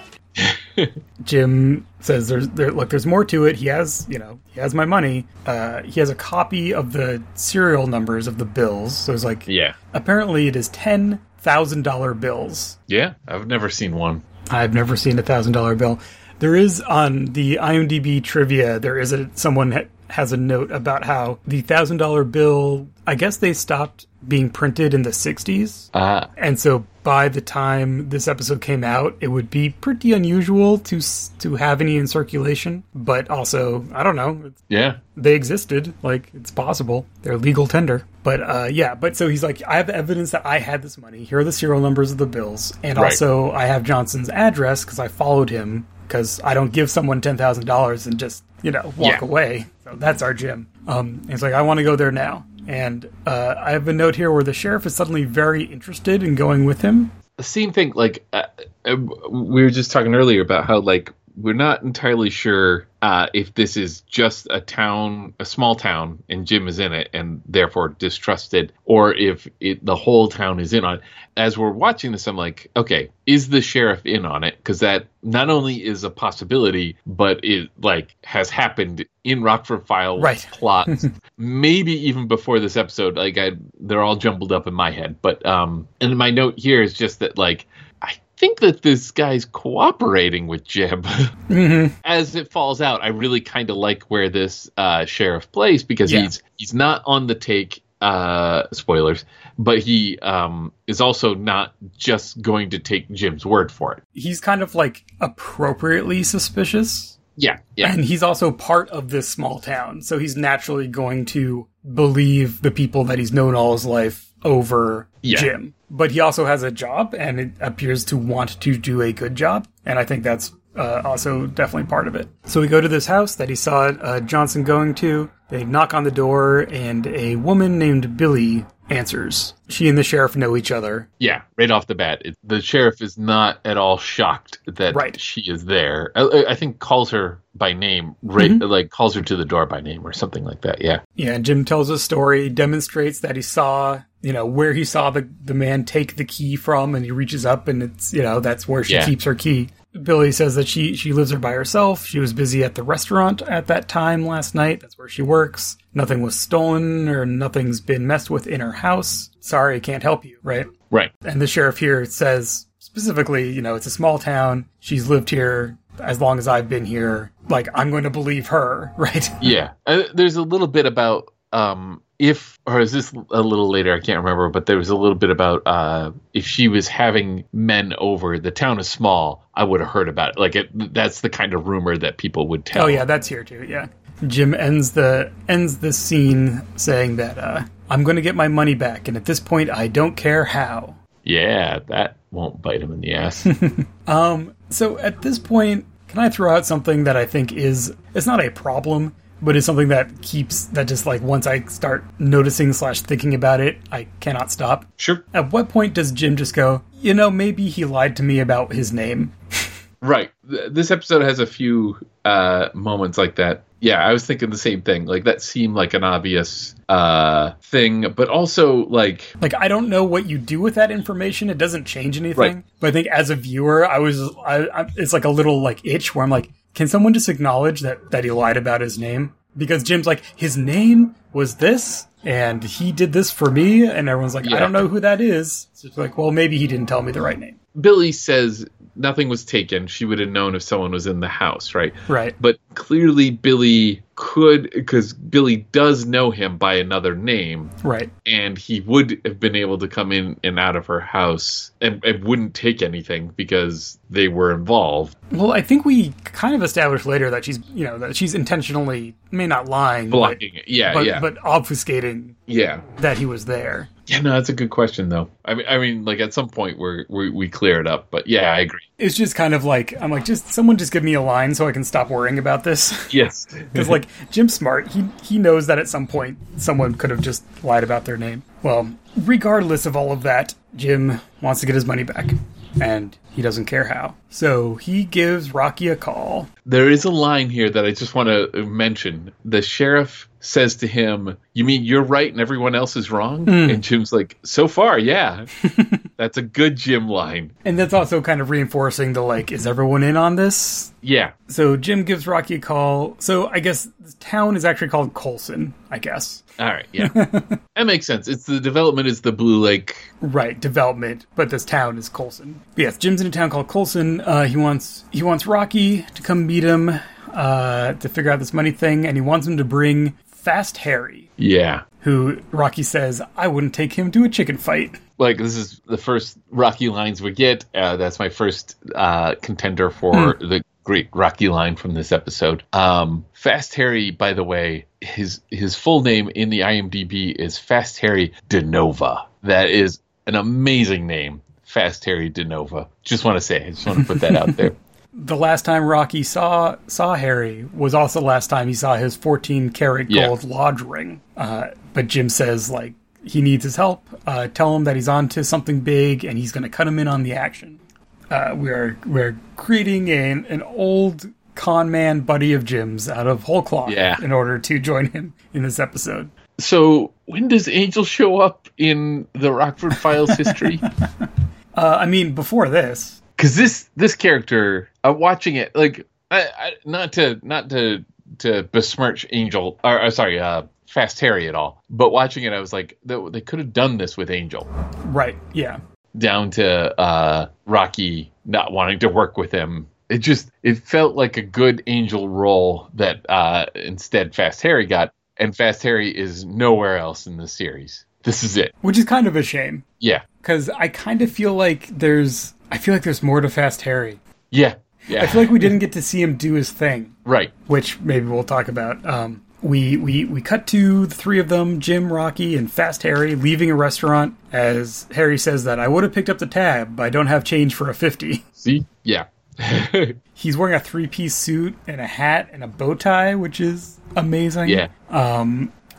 Jim says, "There's there, look, there's more to it. He has, you know, he has my money. Uh, he has a copy of the serial numbers of the bills. So it's like, Yeah. apparently, it is ten thousand dollar bills. Yeah. I've never seen one. I've never seen a thousand dollar bill. There is on the IMDb trivia. There is a someone has a note about how the thousand dollar bill. I guess they stopped being printed in the '60s, Ah. and so by the time this episode came out, it would be pretty unusual to to have any in circulation. But also, I don't know. It's, yeah. they existed. Like it's possible. They're legal tender. But uh, yeah. But so he's like, I have evidence that I had this money. Here are the serial numbers of the bills, and Right. also I have Johnson's address because I followed him. Because I don't give someone ten thousand dollars and just you know walk Yeah. away. That's our Jim. Um, and he's like, I want to go there now. And uh, I have a note here where the sheriff is suddenly very interested in going with him. the same thing like uh, uh, we were just talking earlier about how like we're not entirely sure uh, if this is just a town, a small town, and Jim is in it and therefore distrusted, or if it, the whole town is in on it. As we're watching this, I'm like, okay, is the sheriff in on it? Because that not only is a possibility, but it like has happened in Rockford Files Right. plots, maybe even before this episode. Like I, they're all jumbled up in my head. But um, and my note here is just that like think that this guy's cooperating with Jim. As it falls out, I really kind of like where this uh, sheriff plays because Yeah. he's he's not on the take. Uh, spoilers, but he um is also not just going to take Jim's word for it. He's kind of like appropriately suspicious. Yeah, yeah, And he's also part of this small town, so he's naturally going to believe the people that he's known all his life over Yeah. Jim. But he also has a job, and it appears to want to do a good job, and I think that's uh, also definitely part of it. So we go to this house that he saw uh, Johnson going to. They knock on the door, and a woman named Billy answers. She and the sheriff know each other. yeah. Right off the bat, it, the sheriff is not at all shocked that Right. she is there. I, I think calls her by name, right? Mm-hmm. Like calls her to the door by name or something like that. Yeah, Yeah, and Jim tells a story, demonstrates that he saw, you know, where he saw the, the man take the key from, and he reaches up and it's, you know, that's where she Yeah. keeps her key. Billy says that she, she lives there by herself. She was busy at the restaurant at that time last night. That's where she works. Nothing was stolen or nothing's been messed with in her house. Sorry, can't help you, right? right. And the sheriff here says specifically, you know, it's a small town. She's lived here as long as I've been here. Like, I'm going to believe her, right? Yeah, uh, there's a little bit about um, if, or is this a little later? I can't remember, but there was a little bit about uh, if she was having men over. The town is small. I would have heard about it. Like it, that's the kind of rumor that people would tell. Oh yeah, that's here too. Yeah, Jim ends the ends the scene saying that uh, I'm going to get my money back, and at this point, I don't care how. yeah, that won't bite him in the ass. Um so at this point, can I throw out something that I think is it's not a problem, but it's something that keeps that just like once I start noticing slash thinking about it, I cannot stop. sure, At what point does Jim just go? You know, maybe he lied to me about his name. right. This episode has a few uh, moments like that. Yeah, I was thinking the same thing. Like that seemed like an obvious uh, thing, but also like Like I don't know what you do with that information. It doesn't change anything. Right. But I think as a viewer, I was I, I it's like a little like itch where I'm like, can someone just acknowledge that that he lied about his name? Because Jim's like, his name was this, and he did this for me, and everyone's like, I don't know who that is. So it's like, well, maybe he didn't tell me the right name. Billy says nothing was taken. She would have known if someone was in the house, right? Right. But clearly, Billy could, because Billy does know him by another name, Right. and he would have been able to come in and out of her house and, and wouldn't take anything because they were involved. Well, I think we kind of established later that she's, you know, that she's intentionally, may not lying, Blocking it. Yeah, but, yeah. but obfuscating yeah. that he was there. Yeah, no, that's a good question, though. I mean, I mean, like at some point we're, we we clear it up, but yeah, I agree. It's just kind of like I'm like, just someone just give me a line so I can stop worrying about this. Yes, Because like Jim smart, he he knows that at some point someone could have just lied about their name. Well, regardless of all of that, Jim wants to get his money back, and he doesn't care how. So he gives Rocky a call. there is a line here that I just want to mention. The sheriff says to him, "You mean you're right and everyone else is wrong?" And Jim's like, "So far, yeah." that's a good Jim line. And that's also kind of reinforcing the like, is everyone in on this? Yeah, So Jim gives Rocky a call. So I guess the town is actually called Colson, I guess. All right, yeah, that makes sense. It's the development is the Blue Lake. Right, development, but this town is Colson. But yes, Jim's in a town called Colson. Uh, he wants he wants Rocky to come meet him uh, to figure out this money thing, and he wants him to bring Fast Harry, Yeah, who Rocky says I wouldn't take him to a chicken fight. like this is the first Rocky lines we get. Uh, that's my first uh, contender for the great Rocky line from this episode. Um, Fast Harry, by the way, his his full name in the IMDb is Fast Harry DeNova. That is an amazing name, Fast Harry DeNova. Just want to say, I just want to put that out there. The last time Rocky saw saw Harry was also the last time he saw his 14 karat Yeah. gold lodge ring. Uh, but Jim says like he needs his help. Uh, tell him that he's on to something big and he's going to cut him in on the action. Uh, we're we're creating an an old con man buddy of Jim's out of whole cloth Yeah. in order to join him in this episode. So when does Angel show up in the Rockford Files history? Uh, I mean, before this, Because this this character, uh, watching it, like, I, I, not to not to to besmirch Angel, or, or sorry, uh, Fast Harry at all, but watching it, I was like, they, they could have done this with Angel, right? Yeah, down to uh, Rocky not wanting to work with him. It just it felt like a good Angel role that uh, instead Fast Harry got, and Fast Harry is nowhere else in the series. This is it. which is kind of a shame Yeah. because I kind of feel like there's, I feel like there's more to Fast Harry. Yeah. Yeah. I feel like we didn't get to see him do his thing. right. which maybe we'll talk about. Um, we, we we cut to the three of them, Jim, Rocky, and Fast Harry, leaving a restaurant. As Harry says that I would have picked up the tab, but I don't have change for a fifty. See? Yeah. He's wearing a three piece suit and a hat and a bow tie, which is amazing. yeah.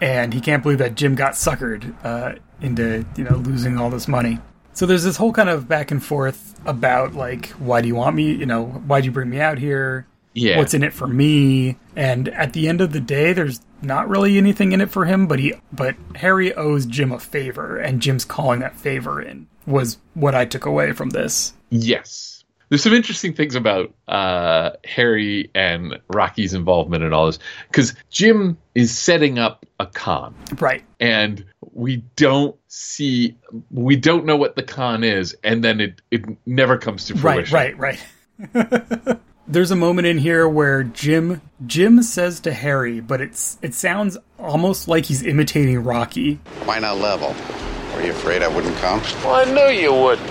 and he can't believe that Jim got suckered uh, into you know losing all this money. So there's this whole kind of back and forth about like why do you want me? You know, why'd you bring me out here? Yeah. What's in it for me? And at the end of the day, there's not really anything in it for him. But he, but Harry owes Jim a favor, and Jim's calling that favor in was what I took away from this. Yes. There's some interesting things about uh, Harry and Rocky's involvement in all this. Because Jim is setting up a con. Right. and we don't see we don't know what the con is and then it it never comes to Right, fruition right, right. There's a moment in here where Jim Jim says to Harry, but it's it sounds almost like he's imitating Rocky. Why not level? Were you afraid I wouldn't come? Well, I knew you wouldn't.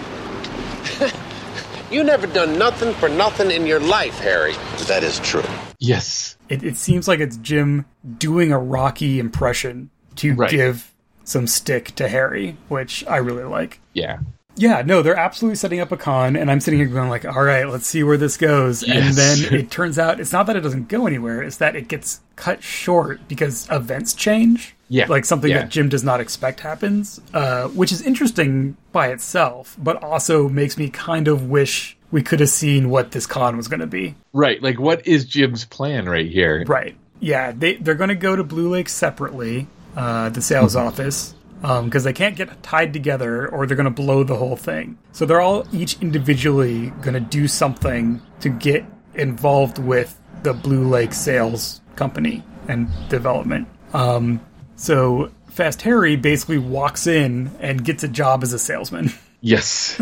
you never done nothing for nothing in your life, Harry. That is true. yes It, it seems like it's Jim doing a Rocky impression to Right. give some stick to Harry, which I really like. yeah Yeah, no, they're absolutely setting up a con, and I'm sitting here going like, all right, let's see where this goes. And then it turns out it's not that it doesn't go anywhere; it's that it gets cut short because events change. Yeah, like something yeah. that Jim does not expect happens, uh, which is interesting by itself, but also makes me kind of wish we could have seen what this con was going to be. right like what is jim's plan right here Right. Yeah, they they're going to go to Blue Lake separately, uh, the sales office, because they can't get tied together, or they're going to blow the whole thing. So they're all each individually going to do something to get involved with the Blue Lake sales company and development. Um, so Fast Harry basically walks in and gets a job as a salesman. yes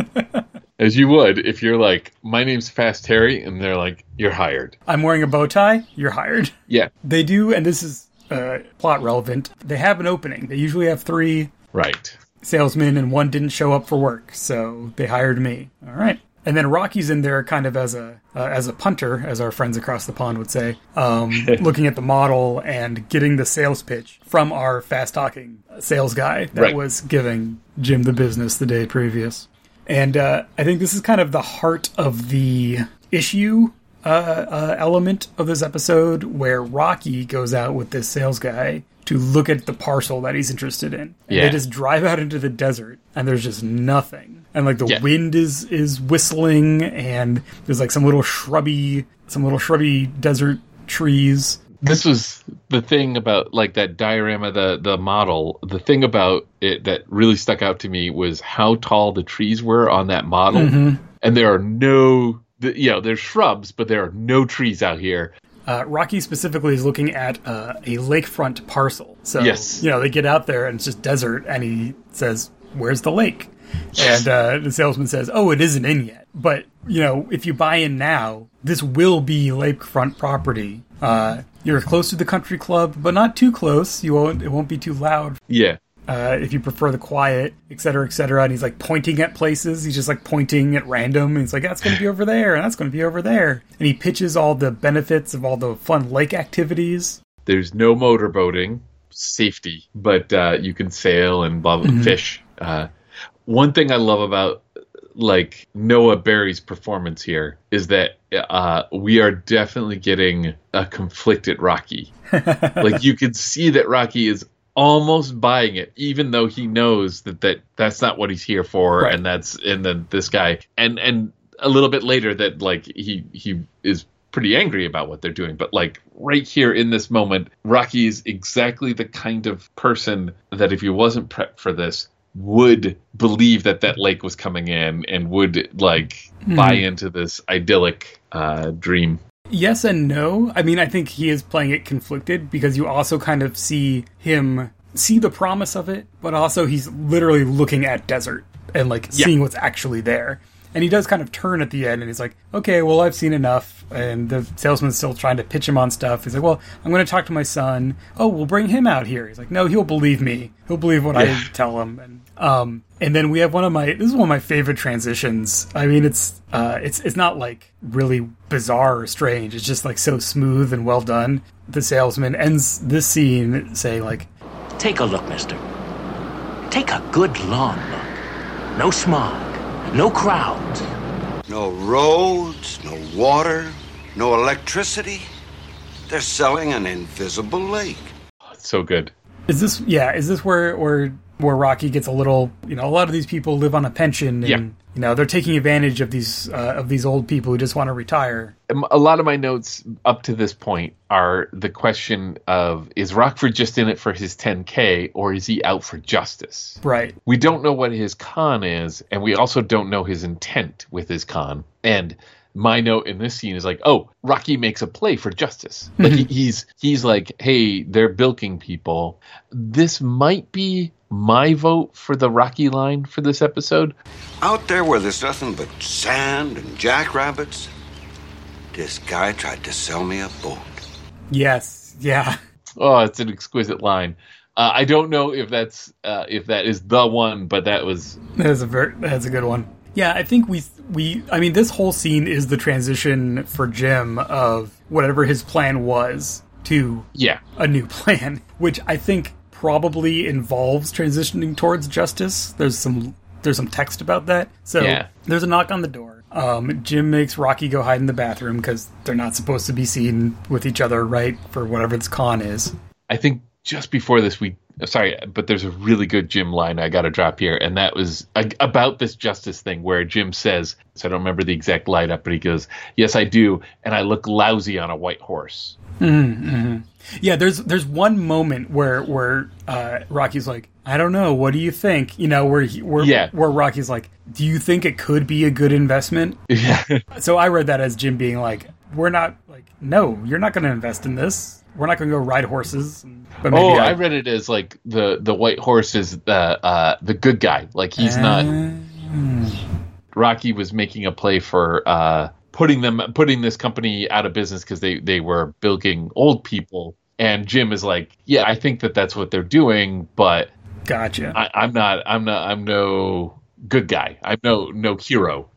as you would if you're like my name's fast harry and they're like you're hired I'm wearing a bow tie. You're hired. yeah They do, and this is uh, plot relevant. They have an opening. They usually have three right salesmen and one didn't show up for work, so they hired me. All right. And then Rocky's in there kind of as a uh, as a punter, as our friends across the pond would say, um, looking at the model and getting the sales pitch from our fast talking sales guy that Right. was giving Jim the business the day previous. And uh, I think this is kind of the heart of the issue uh, uh, element of this episode, where Rocky goes out with this sales guy to look at the parcel that he's interested in. And Yeah. They just drive out into the desert, and there's just nothing. And like the Yeah. wind is is whistling, and there's like some little shrubby, some little shrubby desert trees. this was the thing about like that diorama the the model the thing about it that really stuck out to me was how tall the trees were on that model and there are no the, you know there's shrubs but there are no trees out here Uh, Rocky specifically is looking at uh, a lakefront parcel. So, Yes. you know, they get out there and it's just desert, and he says, Where's the lake? And uh, the salesman says, Oh, it isn't in yet. But, you know, if you buy in now, this will be lakefront property. Uh, you're close to the country club, but not too close. You won't, it won't be too loud. yeah Uh, if you prefer the quiet, et cetera, et cetera. And he's like pointing at places. He's just like pointing at random. And he's like, that's going to be over there. And that's going to be over there. And he pitches all the benefits of all the fun lake activities. there's no motorboating safety but uh, you can sail and blah blah fish uh, one thing i love about like noah beery's performance here is that uh, we are definitely getting a conflicted rocky like you can see that rocky is almost buying it even though he knows that, that that's not what he's here for Right. and that's and then this guy and and a little bit later that like he he is pretty angry about what they're doing. But like right here in this moment, Rocky is exactly the kind of person that if he wasn't prepped for this, would believe that that lake was coming in and would like buy into this idyllic uh, dream. Yes and no. I mean, I think he is playing it conflicted because you also kind of see him see the promise of it, but also he's literally looking at desert and like Yeah. seeing what's actually there. And he does kind of turn at the end and he's like, okay, well, I've seen enough. And the salesman's still trying to pitch him on stuff. He's like, well, I'm going to talk to my son. Oh, we'll bring him out here. He's like, no, he'll believe me. He'll believe what I tell him. And, um, and then we have one of my, this is one of my favorite transitions. I mean, it's, uh, it's, it's not like really bizarre or strange. It's just like so smooth and well done. The salesman ends this scene saying like, Take a look, mister. Take a good long look. No smog, no crowds. No roads, no water, no electricity. They're selling an invisible lake. It's so good. Is this yeah? Is this where where where Rocky gets a little? You know, a lot of these people live on a pension, and Yeah. you know they're taking advantage of these uh, of these old people who just want to retire. Um, A lot of my notes up to this point are the question of is Rockford just in it for his 10K or is he out for justice? Right. We don't know what his con is, and we also don't know his intent with his con. And my note in this scene is like, oh, Rocky makes a play for justice. Like he, he's he's like, hey, they're bilking people. This might be my vote for the Rocky line for this episode. Out there where there's nothing but sand and jackrabbits, this guy tried to sell me a boat. Yes. Yeah. Oh, it's an exquisite line. Uh, I don't know if that's uh, if that is the one, but that was That's a very that's a good one. Yeah, I think we we I mean this whole scene is the transition for Jim of whatever his plan was to yeah. a new plan, which I think probably involves transitioning towards justice. There's some there's some text about that. So Yeah. there's a knock on the door. Um, Jim makes Rocky go hide in the bathroom because they're not supposed to be seen with each other, right? For whatever this con is. I think just before this, we sorry, but there's a really good Jim line I got to drop here, and that was a, about this justice thing where Jim says, so I don't remember the exact light up, but he goes, "Yes, I do, and I look lousy on a white horse." Yeah, there's there's one moment where where uh, Rocky's like, I don't know, what do you think? You know, where he, where Yeah. where Rocky's like, do you think it could be a good investment? Yeah, So I read that as Jim being like, we're not like, no, you're not going to invest in this. We're not going to go ride horses. But maybe oh, I, I read it as like the the white horse is the uh, the good guy, like he's not. Rocky was making a play for uh, putting them putting this company out of business because they they were bilking old people. And Jim is like, yeah, I think that that's what they're doing, but Gotcha. I, I'm not. I'm not. I'm no good guy. I'm no no hero.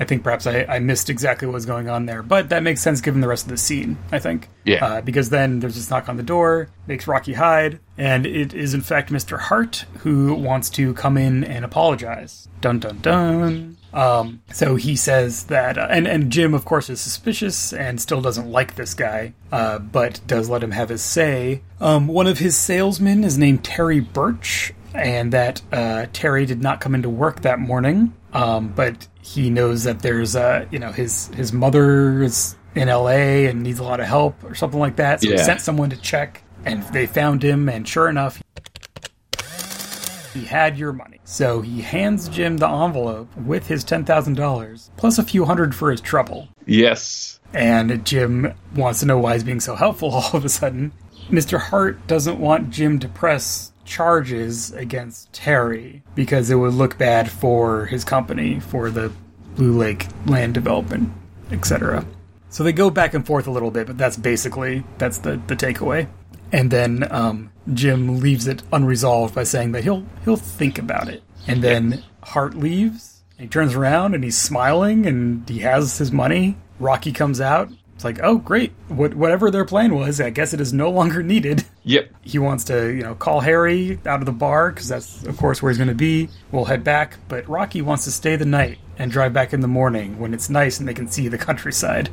I think perhaps I, I missed exactly what was going on there, but that makes sense given the rest of the scene. I think, Yeah. uh, because then there's this knock on the door, makes Rocky hide, and it is in fact Mr. Hart who wants to come in and apologize. Dun dun dun. Um, so he says that, uh, and and Jim of course is suspicious and still doesn't like this guy, uh, but does let him have his say. Um, one of his salesmen is named Terry Birch, and that uh, Terry did not come into work that morning. Um, but he knows that there's uh, you know his his mother is in L.A. and needs a lot of help or something like that. So he sent someone to check, and they found him, and sure enough, he had your money. So he hands Jim the envelope with his ten thousand dollars plus a few hundred for his trouble. Yes. And Jim wants to know why he's being so helpful all of a sudden. Mr. Hart doesn't want Jim to press charges against Terry because it would look bad for his company, for the Blue Lake land development, etc. So they go back and forth a little bit, but that's basically that's the, the takeaway. And then um, Jim leaves it unresolved by saying that he'll he'll think about it. And then Hart leaves. And he turns around and he's smiling and he has his money. Rocky comes out. It's like, oh great, what, whatever their plan was, I guess it is no longer needed. Yep. He wants to, you know, call Harry out of the bar because that's, of course, where he's going to be. We'll head back, but Rocky wants to stay the night and drive back in the morning when it's nice and they can see the countryside.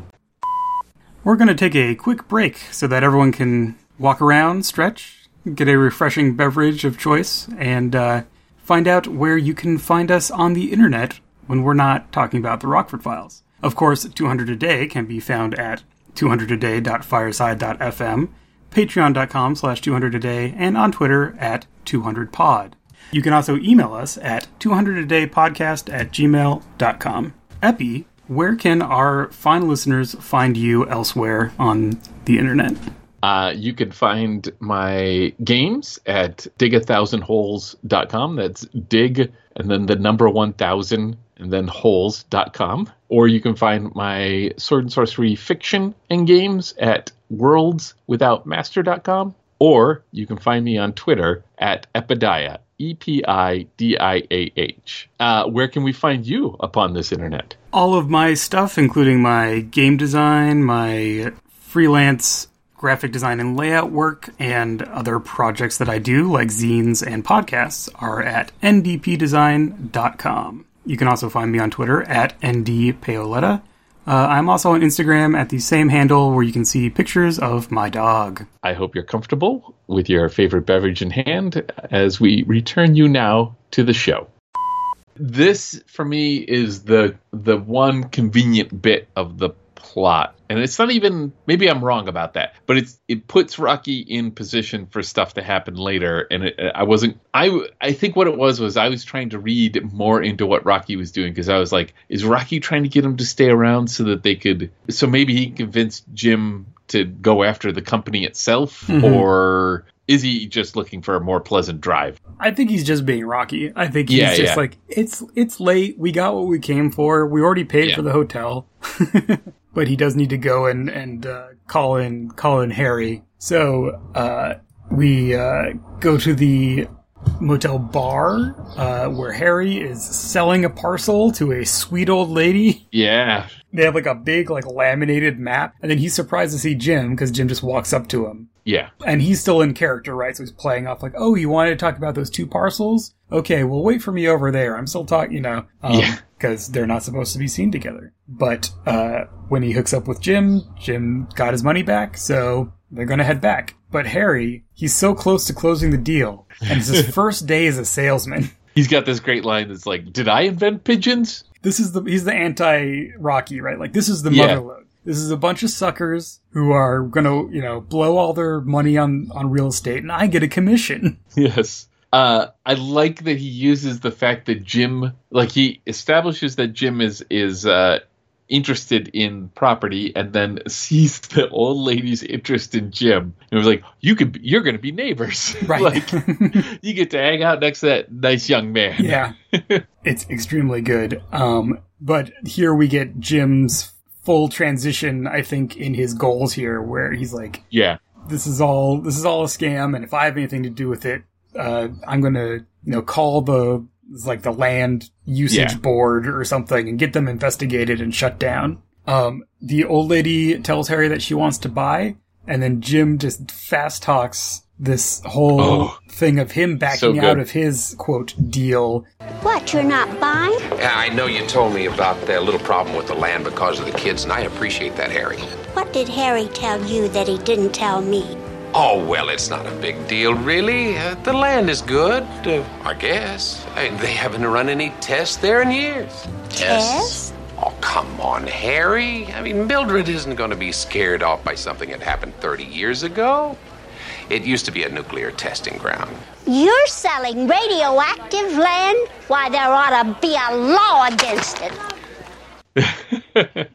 We're going to take a quick break so that everyone can walk around, stretch, get a refreshing beverage of choice, and uh, find out where you can find us on the internet when we're not talking about the Rockford Files. Of course, 200 a day can be found at 200aday.fireside.fm, patreon.com slash 200aday, and on Twitter at 200pod. You can also email us at 200adaypodcast at gmail.com. Epi, where can our fine listeners find you elsewhere on the internet? Uh, you can find my games at digathousandholes.com. That's dig and then the number 1000 and then holes.com. Or you can find my sword and sorcery fiction and games at worldswithoutmaster.com. Or you can find me on Twitter at Epidiah, E P I D I A H. Uh, where can we find you upon this internet? All of my stuff, including my game design, my freelance graphic design and layout work, and other projects that I do, like zines and podcasts, are at ndpdesign.com. You can also find me on Twitter at ndpaoletta. Uh, I'm also on Instagram at the same handle where you can see pictures of my dog. I hope you're comfortable with your favorite beverage in hand as we return you now to the show. This for me is the the one convenient bit of the plot. And it's not even maybe I'm wrong about that, but it's it puts Rocky in position for stuff to happen later and it, I wasn't I I think what it was was I was trying to read more into what Rocky was doing because I was like is Rocky trying to get him to stay around so that they could so maybe he convinced Jim to go after the company itself Mhm. or is he just looking for a more pleasant drive? I think he's just being Rocky. I think he's Yeah, just yeah. like it's it's late. We got what we came for. We already paid Yeah. for the hotel, but he does need to go and and uh, call in call in Harry. So uh, we uh, go to the motel bar uh, where Harry is selling a parcel to a sweet old lady. Yeah. They have like a big like laminated map, and then he's surprised to see Jim because Jim just walks up to him Yeah. and he's still in character, right? So he's playing off like, "Oh, you wanted to talk about those two parcels? Okay, well, wait for me over there. I'm still talking, you know, Yeah. because they're not supposed to be seen together." But uh, when he hooks up with Jim, Jim got his money back, so they're gonna head back. But Harry, he's so close to closing the deal, and it's his first day as a salesman. He's got this great line that's like, "Did I invent pigeons?" This is the he's the anti Rocky, right? Like this is the Yeah. motherlode. This is a bunch of suckers who are gonna, you know, blow all their money on on real estate, and I get a commission. Yes. Uh, I like that he uses the fact that Jim, like he establishes that Jim is is uh, interested in property, and then sees the old lady's interest in Jim, and was like, "You could, you're going to be neighbors, Right. like you get to hang out next to that nice young man." Yeah. it's extremely good. Um, but here we get Jim's full transition, I think, in his goals here, where he's like, yeah, this is all, this is all a scam, and if I have anything to do with it, uh, I'm gonna, you know, call the, like the land usage Yeah. board or something and get them investigated and shut down. Um, the old lady tells Harry that she wants to buy, and then Jim just fast talks this whole Oh. thing of him backing So out of his quote deal What, you're not buying? Yeah, I know you told me about that little problem with the land because of the kids, and I appreciate that, Harry. What did Harry tell you that he didn't tell me? Oh, well, it's not a big deal, really. Uh, the land is good, uh, I guess. I they haven't run any tests there in years. Tests? Oh, come on, Harry. I mean, Mildred isn't going to be scared off by something that happened 30 years ago. It used to be a nuclear testing ground. You're selling radioactive land? Why, there ought to be a law against it.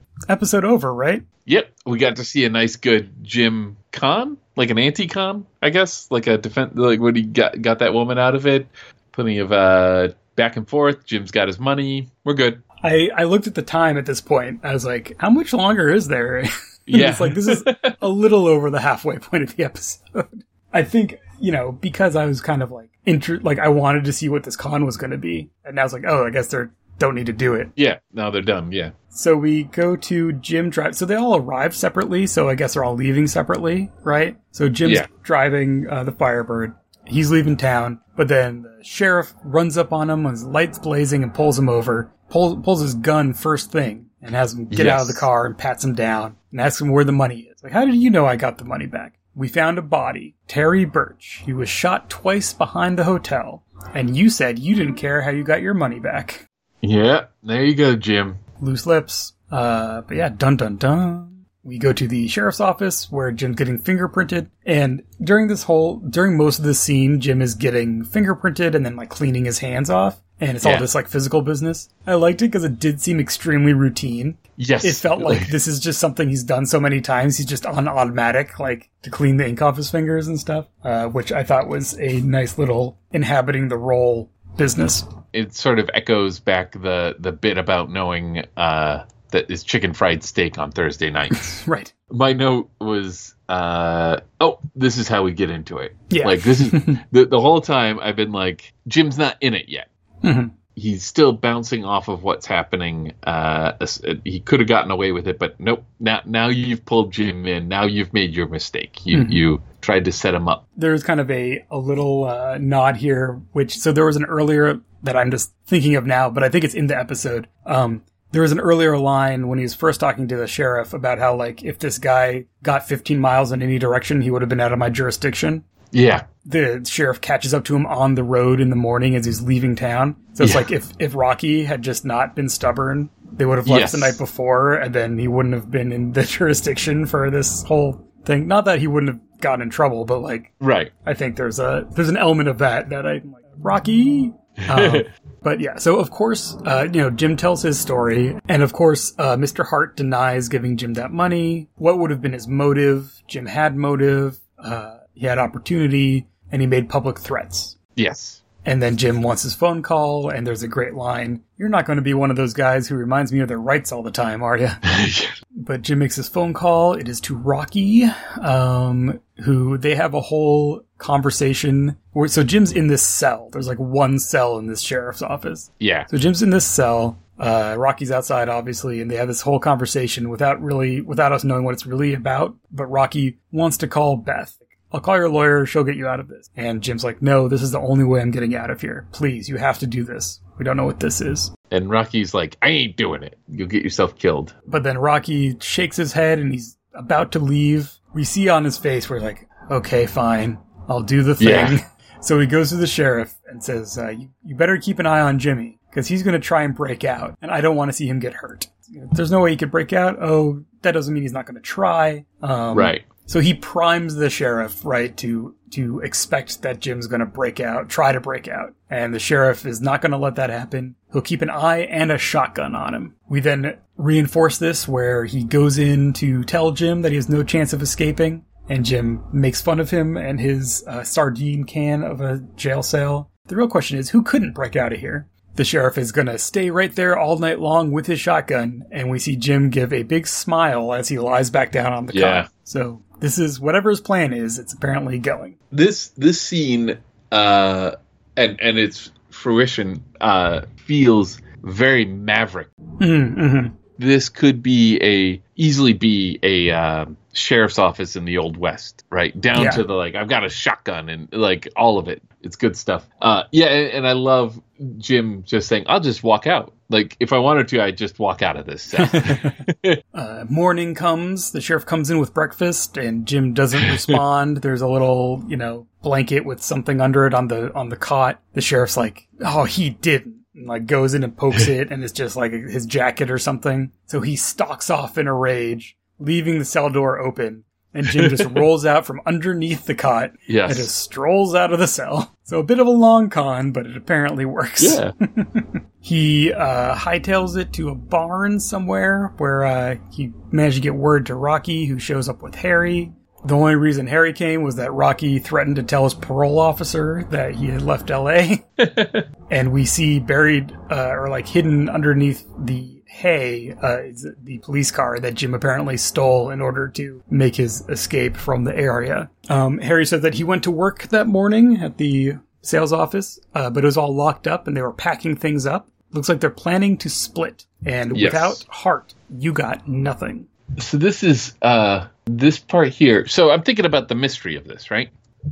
episode over, right? Yep, we got to see a nice, good Jim con, like an anti-con, I guess, like a defense, like when he got got that woman out of it. Plenty of uh back and forth. Jim's got his money. We're good. I, I looked at the time at this point. I was like, how much longer is there? Yeah. it's like this is a little over the halfway point of the episode. I think, you know, because I was kind of like inter- like I wanted to see what this con was going to be. And now it's like, oh, I guess they don't need to do it. Yeah, now they're done. Yeah, So we go to Jim drive. So they all arrive separately. So I guess they're all leaving separately, right? So Jim's Yeah. driving uh, the Firebird. He's leaving town, but then the sheriff runs up on him with his lights blazing and pulls him over. Pulls pulls his gun first thing and has him get out of the car and pats him down and asks him where the money is. Like, how did you know I got the money back? We found a body, Terry Birch. He was shot twice behind the hotel, and you said you didn't care how you got your money back yeah. There you go, Jim. loose lips. Uh, but yeah, dun dun dun. we go to the sheriff's office where Jim's getting fingerprinted. And during this whole, during most of the scene, Jim is getting fingerprinted and then like cleaning his hands off. And it's all Yeah. just like physical business. I liked it because it did seem extremely routine. Yes. It felt like this is just something he's done so many times. He's just on automatic, like to clean the ink off his fingers and stuff, uh, which I thought was a nice little inhabiting the role business. it sort of echoes back the the bit about knowing uh that is chicken fried steak on Thursday nights. Right. My note was uh oh, this is how we get into it. Yeah. Like this is the the whole time I've been like Jim's not in it yet. Mhm. He's still bouncing off of what's happening. Uh, he could have gotten away with it, but nope. Now, now you've pulled Jim in. Now you've made your mistake. You, Mhm. you tried to set him up. There's kind of a, a little uh, nod here, which, so there was an earlier that I'm just thinking of now, but I think it's in the episode. Um, there was an earlier line when he was first talking to the sheriff about how, like, if this guy got 15 miles in any direction, he would have been out of my jurisdiction. Yeah, the sheriff catches up to him on the road in the morning as he's leaving town. So it's Yeah. like if if Rocky had just not been stubborn, they would have left Yes. the night before, and then he wouldn't have been in the jurisdiction for this whole thing. Not that he wouldn't have gotten in trouble, but like right. I think there's a there's an element of that that I'm like Rocky. Um, but yeah, so of course, uh, you know, Jim tells his story, and of course, uh, Mr. Hart denies giving Jim that money. What would have been his motive? Jim had motive. Uh, he had opportunity, and he made public threats. Yes. And then Jim wants his phone call, and there's a great line. You're not going to be one of those guys who reminds me of their rights all the time, are you? but Jim makes his phone call. It is to Rocky, um, who they have a whole conversation. Where, so Jim's in this cell. There's like one cell in this sheriff's office. Yeah. So Jim's in this cell. Uh, Rocky's outside, obviously, and they have this whole conversation without really, without us knowing what it's really about. But Rocky wants to call Beth. I'll call your lawyer. She'll get you out of this. And Jim's like, no, this is the only way I'm getting out of here. Please, you have to do this. We don't know what this is. And Rocky's like, I ain't doing it. You'll get yourself killed. But then Rocky shakes his head and he's about to leave. We see on his face where he's like, okay, fine. I'll do the thing. Yeah. So he goes to the sheriff and says, uh, you, you better keep an eye on Jimmy because he's going to try and break out. And I don't want to see him get hurt. There's no way he could break out. Oh, that doesn't mean he's not going to try. Um, Right. So he primes the sheriff, right, to to expect that Jim's going to break out, try to break out, and the sheriff is not going to let that happen. He'll keep an eye and a shotgun on him. We then reinforce this where he goes in to tell Jim that he has no chance of escaping, and Jim makes fun of him and his uh, sardine can of a jail cell. The real question is, who couldn't break out of here? The sheriff is going to stay right there all night long with his shotgun, and we see Jim give a big smile as he lies back down on the Yeah. cot. So this is whatever his plan is. It's apparently going. This this scene uh and and its fruition uh feels very maverick. Mm-hmm. This could be a easily be a um, sheriff's office in the old west, right? Down Yeah. to the like I've got a shotgun and like all of it. It's good stuff. Uh yeah, and, and I love Jim just saying, "I'll just walk out." Like if I wanted to, I'd just walk out of this. Uh, morning comes. The sheriff comes in with breakfast, and Jim doesn't respond. There's a little, you know, blanket with something under it on the on the cot. The sheriff's like, "Oh, he didn't." And like goes in and pokes it, and it's just like his jacket or something. So he stalks off in a rage, leaving the cell door open. And Jim just rolls out from underneath the cot Yes. and just strolls out of the cell. So a bit of a long con, but it apparently works. yeah. He uh, hightails it to a barn somewhere where uh, he managed to get word to Rocky, who shows up with Harry. The only reason Harry came was that Rocky threatened to tell his parole officer that he had left LA. and we see buried uh, or like hidden underneath the hay uh, is the police car that Jim apparently stole in order to make his escape from the area. Um, Harry said that he went to work that morning at the sales office, uh, but it was all locked up and they were packing things up. Looks like they're planning to split. And Yes. without Hart, you got nothing. so this is uh this part here so i'm thinking about the mystery of this right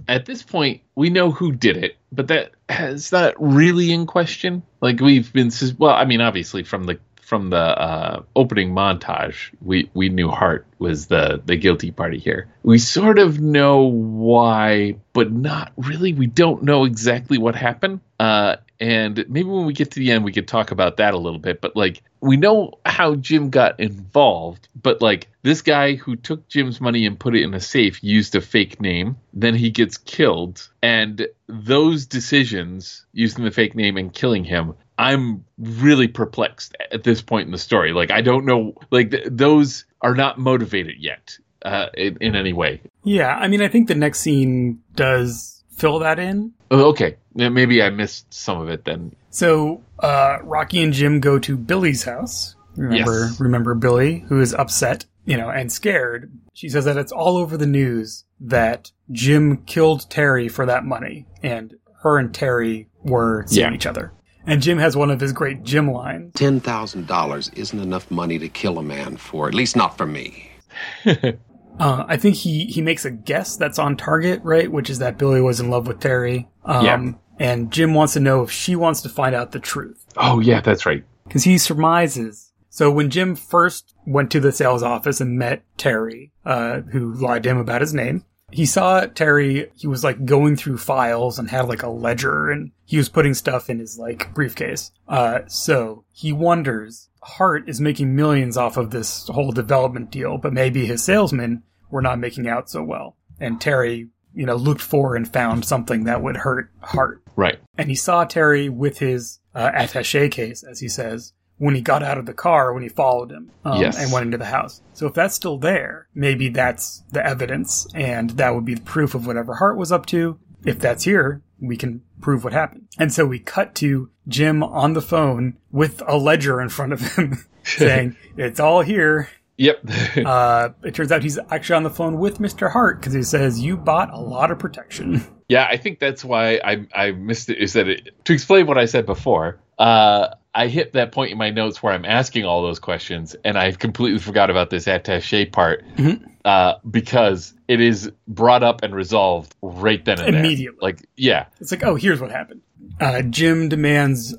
at this point we know who did it but that is not really in question like we've been well i mean obviously from the from the uh, opening montage we we knew hart was the the guilty party here we sort of know why but not really we don't know exactly what happened uh and maybe when we get to the end, we could talk about that a little bit. But like, we know how Jim got involved, but like, this guy who took Jim's money and put it in a safe used a fake name. Then he gets killed, and those decisions using the fake name and killing him. I'm really perplexed at this point in the story. Like, I don't know, like, th- those are not motivated yet uh, in, in any way. Yeah, I mean, I think the next scene does fill that in. Oh, okay. Maybe I missed some of it then. So uh, Rocky and Jim go to Billy's house. Remember, Yes. remember Billy, who is upset, you know, and scared. She says that it's all over the news that Jim killed Terry for that money, and her and Terry were seeing Yeah. each other. And Jim has one of his great Jim lines. Ten thousand dollars isn't enough money to kill a man for, at least not for me. Uh, I think he he makes a guess that's on target, right? Which is that Billy was in love with Terry. Um, Yeah. And Jim wants to know if she wants to find out the truth. Oh, yeah, that's right. because he surmises. So when Jim first went to the sales office and met Terry, uh, who lied to him about his name, he saw Terry. He was like going through files and had like a ledger, and he was putting stuff in his like briefcase. Uh, so he wonders. Hart is making millions off of this whole development deal, but maybe his salesmen were not making out so well. And Terry, you know, looked for and found something that would hurt Hart Right. and he saw Terry with his uh, attaché case, as he says, when he got out of the car when he followed him um, Yes. and went into the house. So if that's still there, maybe that's the evidence, and that would be the proof of whatever Hart was up to. If that's here, we can prove what happened. And so we cut to Jim on the phone with a ledger in front of him, saying, "It's all here." Yep. uh, it turns out he's actually on the phone with Mr. Hart because he says, "You bought a lot of protection." Yeah, I think that's why I I missed it. Is that it, to explain what I said before? Uh, I hit that point in my notes where I'm asking all those questions, and I completely forgot about this attaché part uh, because it is brought up and resolved right then and there. Immediately. Like, yeah, It's like, oh, here's what happened. Uh, Jim demands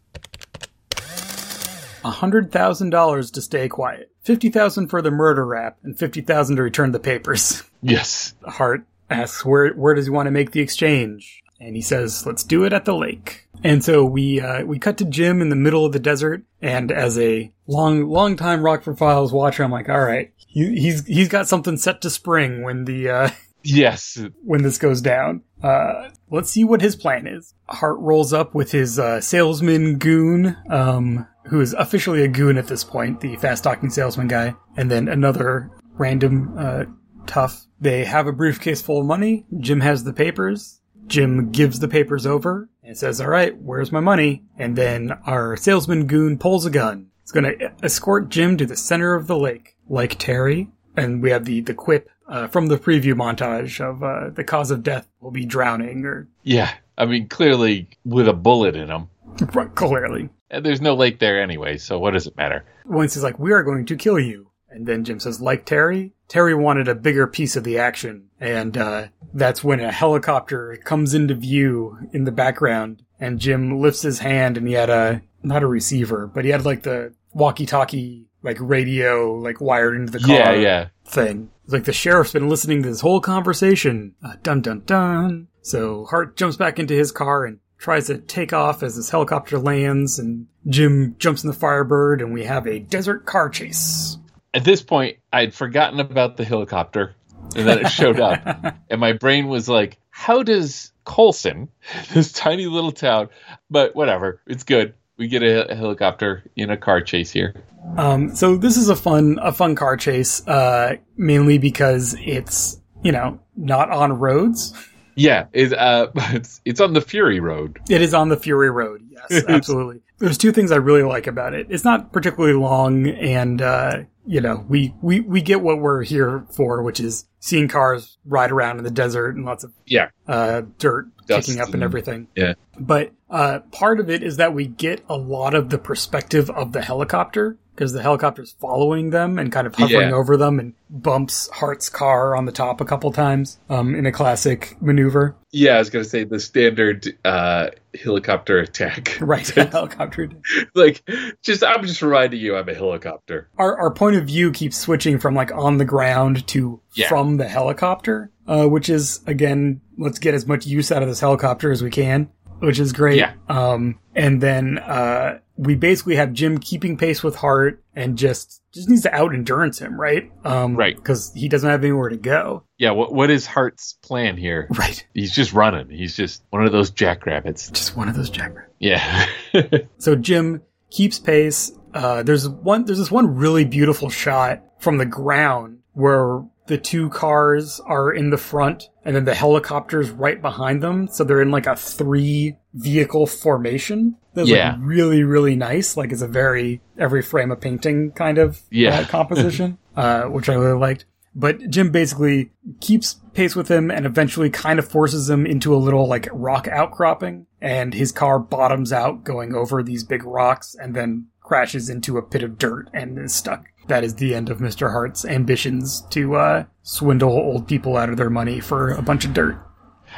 hundred thousand dollars to stay quiet, fifty thousand for the murder rap, and fifty thousand to return the papers. yes, Hart asks where where does he want to make the exchange, and he says, "Let's do it at the lake." And so we uh, we cut to Jim in the middle of the desert, and as a long long time Rockford Files watcher, I'm like, all right, he, he's he's got something set to spring when the uh, yes, when this goes down. Uh, let's see what his plan is. Hart rolls up with his uh, salesman goon, um, who is officially a goon at this point, the fast talking salesman guy, and then another random uh, tough. They have a briefcase full of money. Jim has the papers. Jim gives the papers over and says, All right, where's my money? And then our salesman goon pulls a gun. It's going to escort Jim to the center of the lake, like Terry. And we have the, the quip uh, from the preview montage of uh, the cause of death will be drowning, or yeah. I mean, clearly with a bullet in him. clearly. And there's no lake there anyway, so what does it matter? Once he's like, We are going to kill you. And then Jim says, Like Terry? Terry wanted a bigger piece of the action. And uh, that's when a helicopter comes into view in the background. And Jim lifts his hand and he had a, not a receiver, but he had like the walkie talkie, like radio, like wired into the car Yeah, yeah. thing. It's like the sheriff's been listening to this whole conversation. Uh, dun dun dun. So Hart jumps back into his car and tries to take off as this helicopter lands, and Jim jumps in the Firebird, and we have a desert car chase. At this point, I'd forgotten about the helicopter, and then it showed up, and my brain was like, "How does Colson, this tiny little town, but whatever, it's good. We get a, a helicopter in a car chase here." Um, so this is a fun, a fun car chase, uh, mainly because it's, you know, not on roads. Yeah, it, uh, it's it's on the Fury Road. It is on the Fury Road. Yes, absolutely. There's two things I really like about it. It's not particularly long, and uh, you know, we, we we get what we're here for, which is seeing cars ride around in the desert and lots of Yeah, uh, dirt Dust kicking up and and- everything. yeah, But uh, part of it is that we get a lot of the perspective of the helicopter because the helicopter's following them and kind of hovering Yeah. over them and bumps Hart's car on the top a couple times um, in a classic maneuver. yeah. I was gonna say the standard uh, helicopter attack. Right, helicopter. like, just I'm just reminding you, I'm a helicopter. Our our point of view keeps switching from like on the ground to Yeah. from the helicopter, uh, which is again, let's get as much use out of this helicopter as we can. which is great. Yeah. Um, and then uh, we basically have Jim keeping pace with Hart and just just needs to out endurance him, right? Um, Right. Because he doesn't have anywhere to go. Yeah, what what is Hart's plan here? Right. He's just running. He's just one of those jackrabbits. Just one of those jackrabbits. Yeah. So Jim keeps pace. Uh, there's one. There's this one really beautiful shot from the ground where the two cars are in the front, and then the helicopter's right behind them. So they're in like a three vehicle formation. That's Yeah. like really really nice. Like it's a very every frame a painting kind of Yeah. uh, composition, uh, which I really liked. But Jim basically keeps pace with him and eventually kind of forces him into a little like rock outcropping and his car bottoms out going over these big rocks and then crashes into a pit of dirt and is stuck. That is the end of Mr. Hart's ambitions to uh, swindle old people out of their money for a bunch of dirt.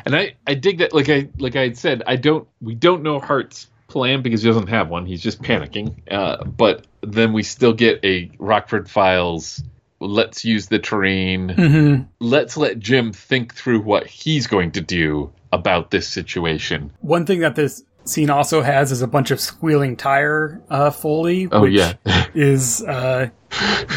and I I dig that. Like I like I had said, I don't. We don't know Hart's plan because he doesn't have one. He's just panicking. Uh, but then we still get a Rockford Files. Let's use the terrain. Mm-hmm. Let's let Jim think through what he's going to do about this situation. One thing that this scene also has is a bunch of squealing tire uh, foley, Oh which yeah. is uh,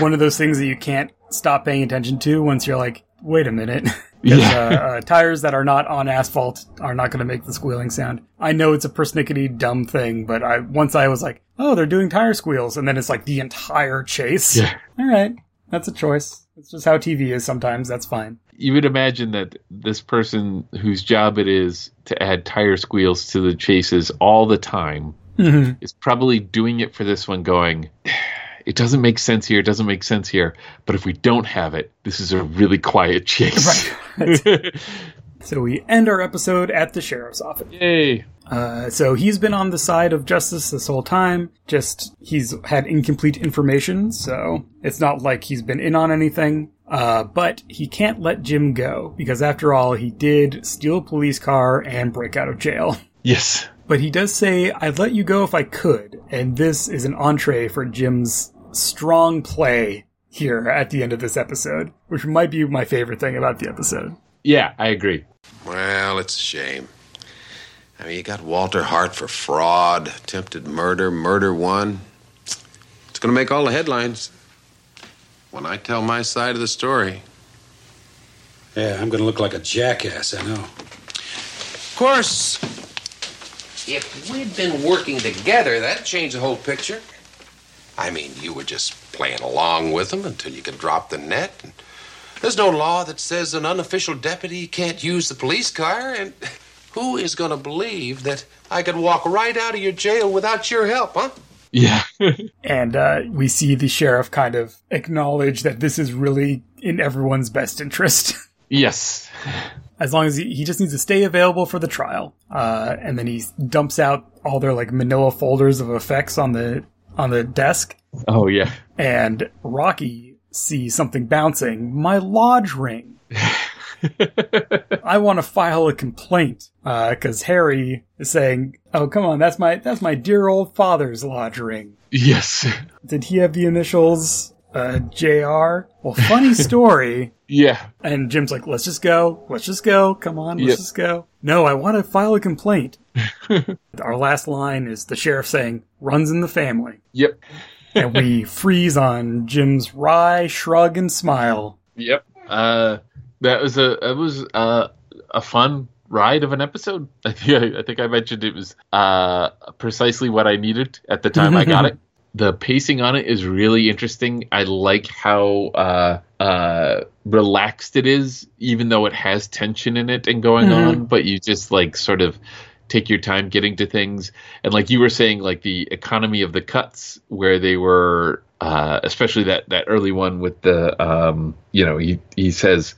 one of those things that you can't stop paying attention to once you're like, wait a minute. Yeah. uh, uh, tires that are not on asphalt are not going to make the squealing sound. I know it's a persnickety dumb thing, but I once I was like, oh, they're doing tire squeals, and then it's like the entire chase. Yeah. All right, that's a choice. It's just how TV is sometimes. That's fine. you would imagine that this person whose job it is to add tire squeals to the chases all the time Mhm. is probably doing it for this one going it doesn't make sense here it doesn't make sense here but if we don't have it this is a really quiet chase So we end our episode at the sheriff's office. yay Uh, so he's been on the side of justice this whole time. Just he's had incomplete information, so it's not like he's been in on anything. Uh, but he can't let Jim go because after all, he did steal a police car and break out of jail. yes But he does say, "I'd let you go if I could," and this is an entree for Jim's strong play here at the end of this episode, which might be my favorite thing about the episode. Yeah i agree Well, it's a shame. I mean, you got Walter Hart for fraud, attempted murder, murder one. It's going to make all the headlines when I tell my side of the story. Yeah, I'm going to look like a jackass, I know. Of course, if we'd been working together, that'd change the whole picture. I mean, you were just playing along with them until you could drop the net. And there's no law that says an unofficial deputy can't use the police car. And who is going to believe that I could walk right out of your jail without your help, huh? yeah and uh, we see the sheriff kind of acknowledge that this is really in everyone's best interest. yes as long as he, he just needs to stay available for the trial. Uh, and then he dumps out all their like manila folders of effects on the on the desk. oh yeah And Rocky sees something bouncing. My lodge ring. I want to file a complaint because Harry is saying, "Oh, come on, that's my that's my dear old father's lodge ring." yes Did he have the initials uh, Jr.? Well, funny story. yeah And Jim's like, let's just go. Let's just go. Come on, let's Yep. just go. No, I want to file a complaint. Our last line is the sheriff saying, runs in the family. yep And we freeze on Jim's wry shrug and smile. Yep. Uh, that was a it was uh, a fun ride of an episode. I think I, think I mentioned it was uh, precisely what I needed at the time I got it. The pacing on it is really interesting. I like how uh, uh, relaxed it is, even though it has tension in it and going Mhm. on. But you just like sort of take your time getting to things and like you were saying like the economy of the cuts where they were uh, especially that that early one with the um, you know he he says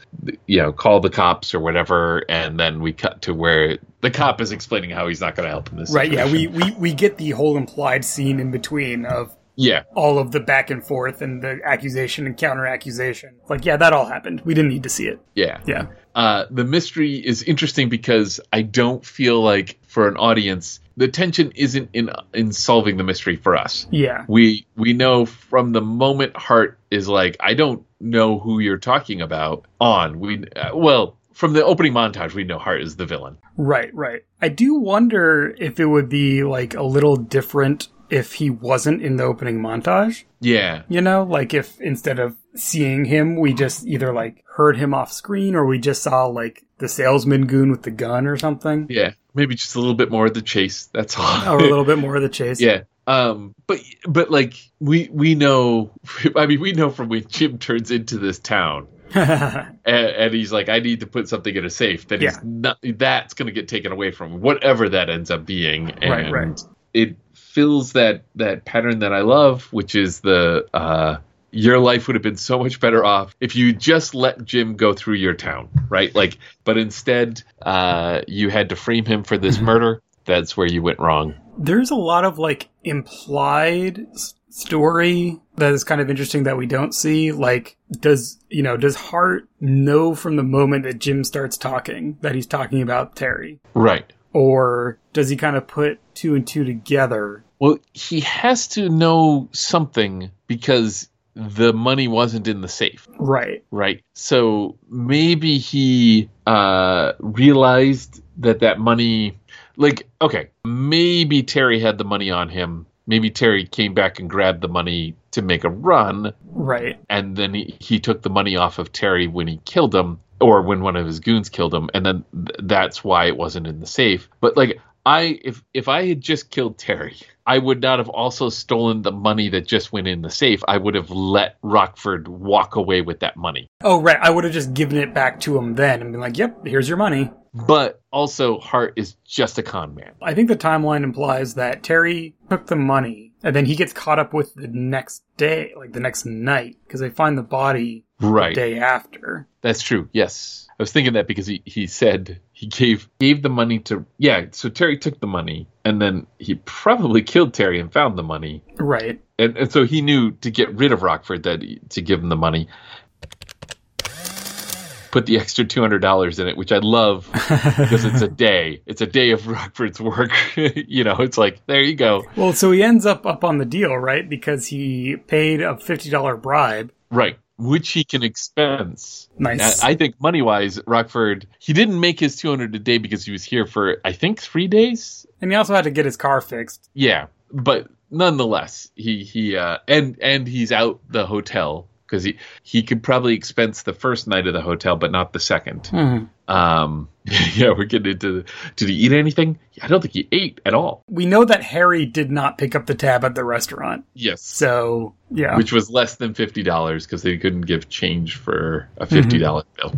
you know call the cops or whatever and then we cut to where the cop is explaining how he's not going to help in this Right, yeah, we, we, we get the whole implied scene in between of yeah all of the back and forth and the accusation and counter accusation. Like, yeah, that all happened. We didn't need to see it. yeah Yeah. Uh, the mystery is interesting because I don't feel like for an audience the tension isn't in in solving the mystery for us. Yeah. We we know from the moment Hart is like I don't know who you're talking about on we uh, well from the opening montage, we know Hart is the villain. Right, right. I do wonder if it would be like a little different if he wasn't in the opening montage. Yeah. You know, like if instead of seeing him, we just either like heard him off screen or we just saw like the salesman goon with the gun or something. Yeah. Maybe just a little bit more of the chase. That's all. Or a little bit more of the chase. Yeah. Um, but but like we we know, I mean, we know from when Jim turns into this town, and, and he's like, I need to put something in a safe. That Yeah. he's not. That's going to get taken away from him, whatever that ends up being. And Right, right. It fills that that pattern that I love, which is the uh, your life would have been so much better off if you just let Jim go through your town, right? Like, but instead, uh, you had to frame him for Mm-hmm. this murder. That's where you went wrong. There's a lot of like implied story that is kind of interesting that we don't see. Like, does, you know, does Hart know from the moment that Jim starts talking that he's talking about Terry? Right. Or does he kind of put two and two together? Well, he has to know something because the money wasn't in the safe, Right. right? So maybe he uh, realized that that money, like, okay, maybe Terry had the money on him. Maybe Terry came back and grabbed the money to make a run, Right. and then he, he took the money off of Terry when he killed him, or when one of his goons killed him, and then th- that's why it wasn't in the safe. But like I, if if I had just killed Terry, I would not have also stolen the money that just went in the safe. I would have let Rockford walk away with that money. Oh, right. I would have just given it back to him then and been like, yep, here's your money. But also, Hart is just a con man. I think the timeline implies that Terry took the money and then he gets caught up with the next day, like the next night, because they find the body Right. the day after. That's true. Yes, I was thinking that because he, he said he gave gave the money to yeah. So Terry took the money and then he probably killed Terry and found the money. Right. and, and so he knew to get rid of Rockford that to give him the money. Put the extra two hundred dollars in it, which I love because it's a day. It's a day of Rockford's work. you know, it's like there you go. Well, so he ends up up on the deal, right? Because he paid a $50 bribe. Right, which he can expense. Nice. I, I think money wise, Rockford he didn't make his two hundred a day because he was here for I think three days. And he also had to get his car fixed. Yeah, but nonetheless, he he uh, and and he's out the hotel because he he could probably expense the first night of the hotel, but not the 2nd Mhm. Um, yeah, we're getting into. Did he eat anything? I don't think he ate at all. We know that Harry did not pick up the tab at the restaurant. Yes, So, yeah. which was less than fifty dollars because they couldn't give change for a fifty dollars bill.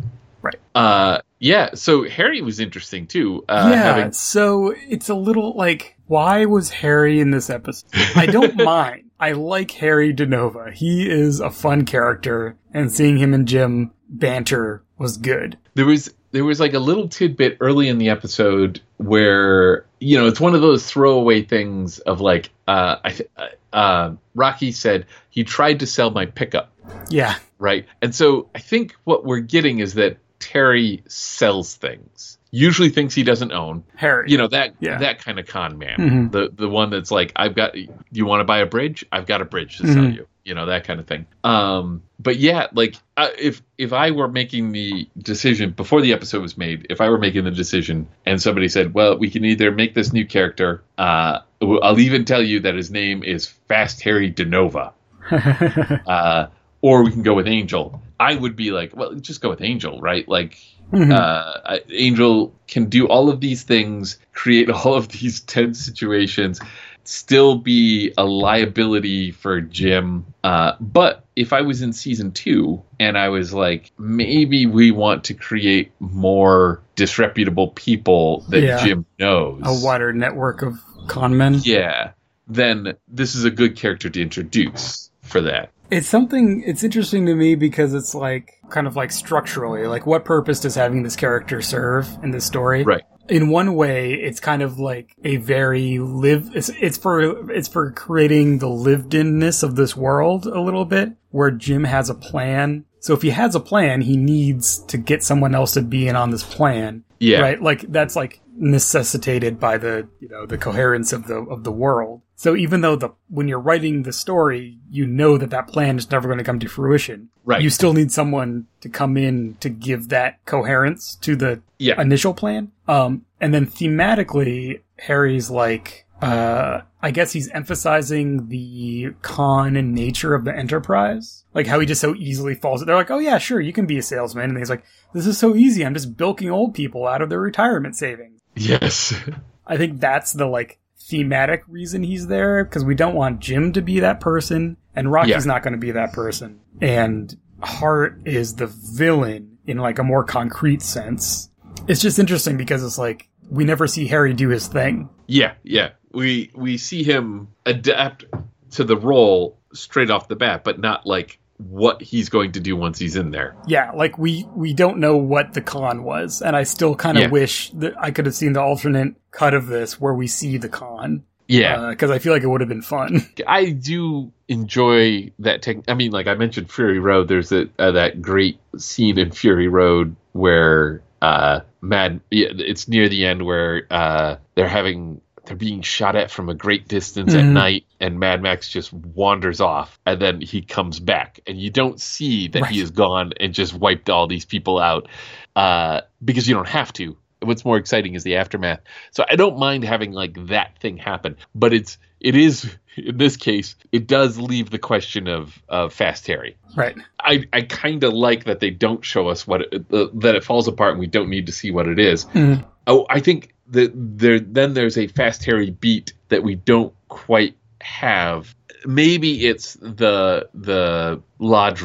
Right. Uh, yeah. So Harry was interesting too. Uh, yeah, having- so it's a little like, why was Harry in this episode? I don't mind. I like Harry DeNova. He is a fun character, and seeing him and Jim banter was good. there was there was like a little tidbit early in the episode where you know it's one of those throwaway things of like uh, I th- uh, uh, Rocky said he tried to sell my pickup Yeah, right and so I think what we're getting is that Terry sells things usually things he doesn't own Harry. you know that Yeah. that kind of con man Mhm. the the one that's like I've got you want to buy a bridge I've got a bridge to sell Mhm. you you know that kind of thing um but yeah like uh, if if I were making the decision before the episode was made if I were making the decision and somebody said well we can either make this new character uh I'll even tell you that his name is Fast Harry DeNova uh or we can go with Angel I would be like well just go with Angel right like Mhm. uh, Angel can do all of these things, create all of these tense situations, still be a liability for Jim. Uh, but if I was in season two and I was like, maybe we want to create more disreputable people that Yeah. Jim knows. a wider network of con men. Yeah. Then this is a good character to introduce for that. It's something, it's interesting to me because it's like, kind of like structurally, like what purpose does having this character serve in this story? Right. In one way, it's kind of like a very live, it's, it's for, it's for creating the lived inness of this world a little bit, where Jim has a plan. So if he has a plan, he needs to get someone else to be in on this plan. Yeah. Right? Like, that's like, necessitated by the you know the coherence of the of the world. So even though the when you're writing the story, you know that that plan is never going to come to fruition. Right. You still need someone to come in to give that coherence to the Yeah. initial plan. Um, and then thematically, Harry's like, uh, I guess he's emphasizing the con and nature of the enterprise. Like how he just so easily falls. They're like, oh yeah, sure, you can be a salesman. And he's like, this is so easy. I'm just bilking old people out of their retirement savings. Yes. I think that's the like thematic reason he's there because we don't want Jim to be that person, and Rocky's Yeah. not going to be that person. And Hart is the villain in like a more concrete sense. It's just interesting because it's like we never see Harry do his thing. Yeah, yeah. We we see him adapt to the role straight off the bat, but not like what he's going to do once he's in there. Yeah, like we we don't know what the con was, and I still kind of Yeah. wish that I could have seen the alternate cut of this where we see the con. Yeah. because I feel like it would have been fun. I do enjoy that tech. I mean, like I mentioned, Fury Road. There's a, uh, that great scene in Fury Road where uh, Mad. It's near the end where uh, they're having they're being shot at from a great distance at Mhm. night, and Mad Max just wanders off, and then he comes back, and you don't see that he is gone and just wiped all these people out uh, because you don't have to. What's more exciting is the aftermath. So I don't mind having like that thing happen, but it's it is in this case it does leave the question of of Fast Harry. right. I I kind of like that they don't show us what it, uh, that it falls apart and we don't need to see what it is. Mhm. Oh, I think there then there's a Fast Harry beat that we don't quite have. Maybe it's the the lodge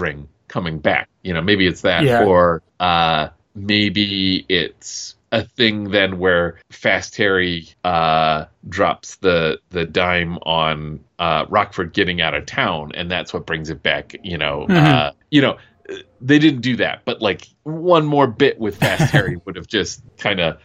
coming back. You know, maybe it's that, Yeah. or uh, maybe it's a thing then where Fast Harry uh, drops the the dime on uh, Rockford getting out of town, and that's what brings it back. You know, Mhm. uh, you know, they didn't do that, but like one more bit with Fast Harry would have just kind of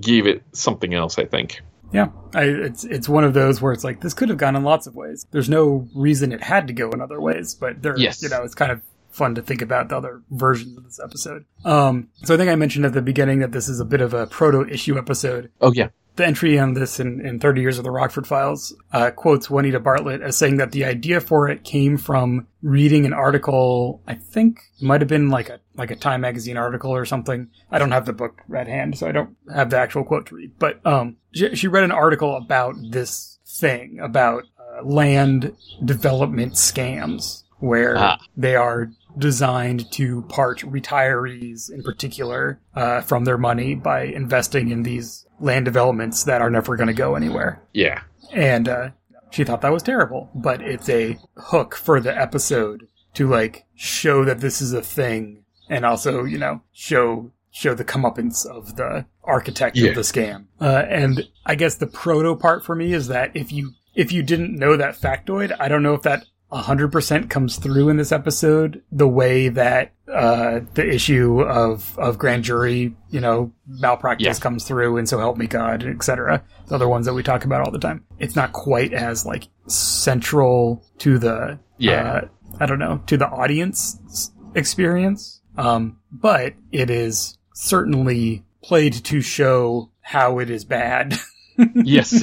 gave it something else. I think. Yeah, I, it's it's one of those where it's like this could have gone in lots of ways. There's no reason it had to go in other ways, but there, Yes. you know, it's kind of fun to think about the other versions of this episode. Um, so I think I mentioned at the beginning that this is a bit of a proto issue episode. Oh yeah. The entry on this in, in 30 Years of the Rockford Files uh, quotes Juanita Bartlett as saying that the idea for it came from reading an article. I think it might have been like a like a Time magazine article or something. I don't have the book at hand, so I don't have the actual quote to read. But um, she, she read an article about this thing about uh, land development scams where Ah. they are designed to part retirees in particular uh, from their money by investing in these land developments that are never going to go anywhere. Yeah. And uh, she thought that was terrible, but it's a hook for the episode to like show that this is a thing, and also you know show show the comeuppance of the architect Yeah. of the scam. Uh, and I guess the proto part for me is that if you if you didn't know that factoid, I don't know if that 100% comes through in this episode the way that uh, the issue of, of grand jury, you know, malpractice Yeah. comes through and so help me God, etc. The other ones that we talk about all the time. It's not quite as like central to the, Yeah. uh, I don't know, to the audience experience. Um, but it is certainly played to show how it is bad. yes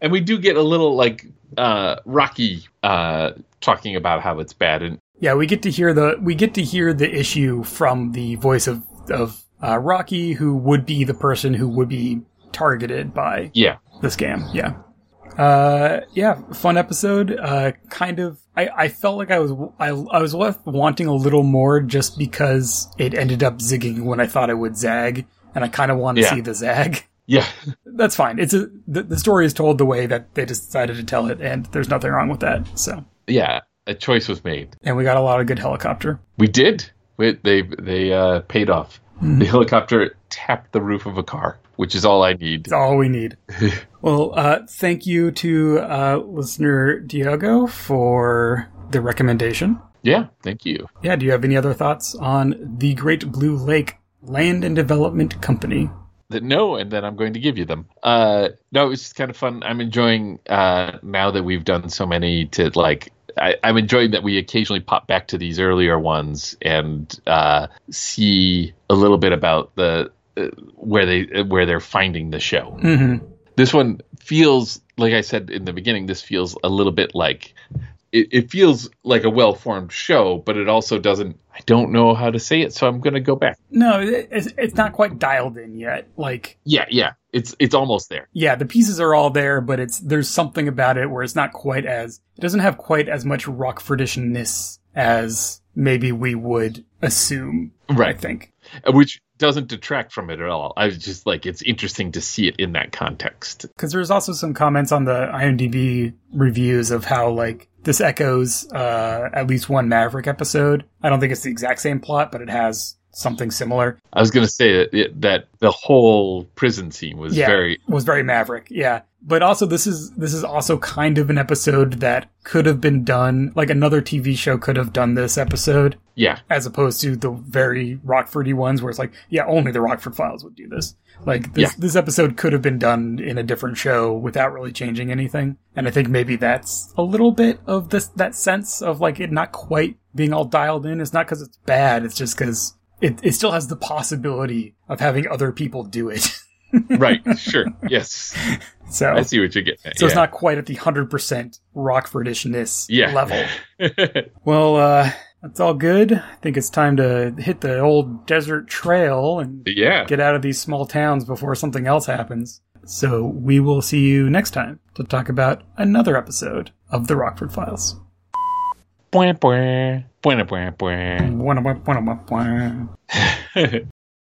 and we do get a little like uh rocky uh talking about how it's bad and Yeah, we get to hear the we get to hear the issue from the voice of of uh, Rocky, who would be the person who would be targeted by yeah the scam. Yeah, uh, yeah, fun episode. Uh, kind of. I, I felt like I was I, I was left wanting a little more just because it ended up zigging when I thought it would zag, and I kind of want to Yeah. see the zag. yeah That's fine. It's a the, the story is told the way that they decided to tell it, and there's nothing wrong with that. So, yeah a choice was made and we got a lot of good helicopter. we did we, they they uh paid off the helicopter tapped the roof of a car which is all i need It's all we need. well, uh, thank you to uh, listener Diogo for the recommendation. yeah thank you Yeah, do you have any other thoughts on the Great Blue Lake Land and Development Company? that no and then i'm going to give you them uh no it's just kind of fun i'm enjoying uh now that we've done so many to like I, i'm enjoying that we occasionally pop back to these earlier ones and uh see a little bit about the uh, where they where they're finding the show. Mm-hmm. This one feels like I said in the beginning. This feels a little bit like it, it feels like a well formed show, but it also doesn't. I don't know how to say it, so I'm going to go back. No, it's, it's not quite dialed in yet. Like, Yeah, yeah, it's it's almost there. yeah, the pieces are all there, but it's there's something about it where it's not quite as it doesn't have quite as much Rockfordishness as maybe we would assume. I Right. think. Uh, which doesn't detract from it at all. I was just like, it's interesting to see it in that context. because there's also some comments on the IMDb reviews of how like this echoes uh, at least one Maverick episode. I don't think it's the exact same plot, but it has something similar. I was going to say that it, that the whole prison scene was yeah, very was very Maverick. Yeah, but also this is this is also kind of an episode that could have been done like another TV show could have done this episode yeah as opposed to the very Rockfordy ones where it's like yeah only the Rockford Files would do this. Like this Yeah. this episode could have been done in a different show without really changing anything. And I think maybe that's a little bit of this that sense of like it not quite being all dialed in. It's not because it's bad. It's just because it, it still has the possibility of having other people do it. right. Sure. Yes. so I see what getting at. so it's not quite at the hundred percent Rockfordishness Yeah. level. Well, uh, that's all good. I think it's time to hit the old desert trail and yeah. get out of these small towns before something else happens. So we will see you next time to talk about another episode of the Rockford Files. pues, pues, bueno, pues, pues. Bueno, pues, bueno, pues, pues.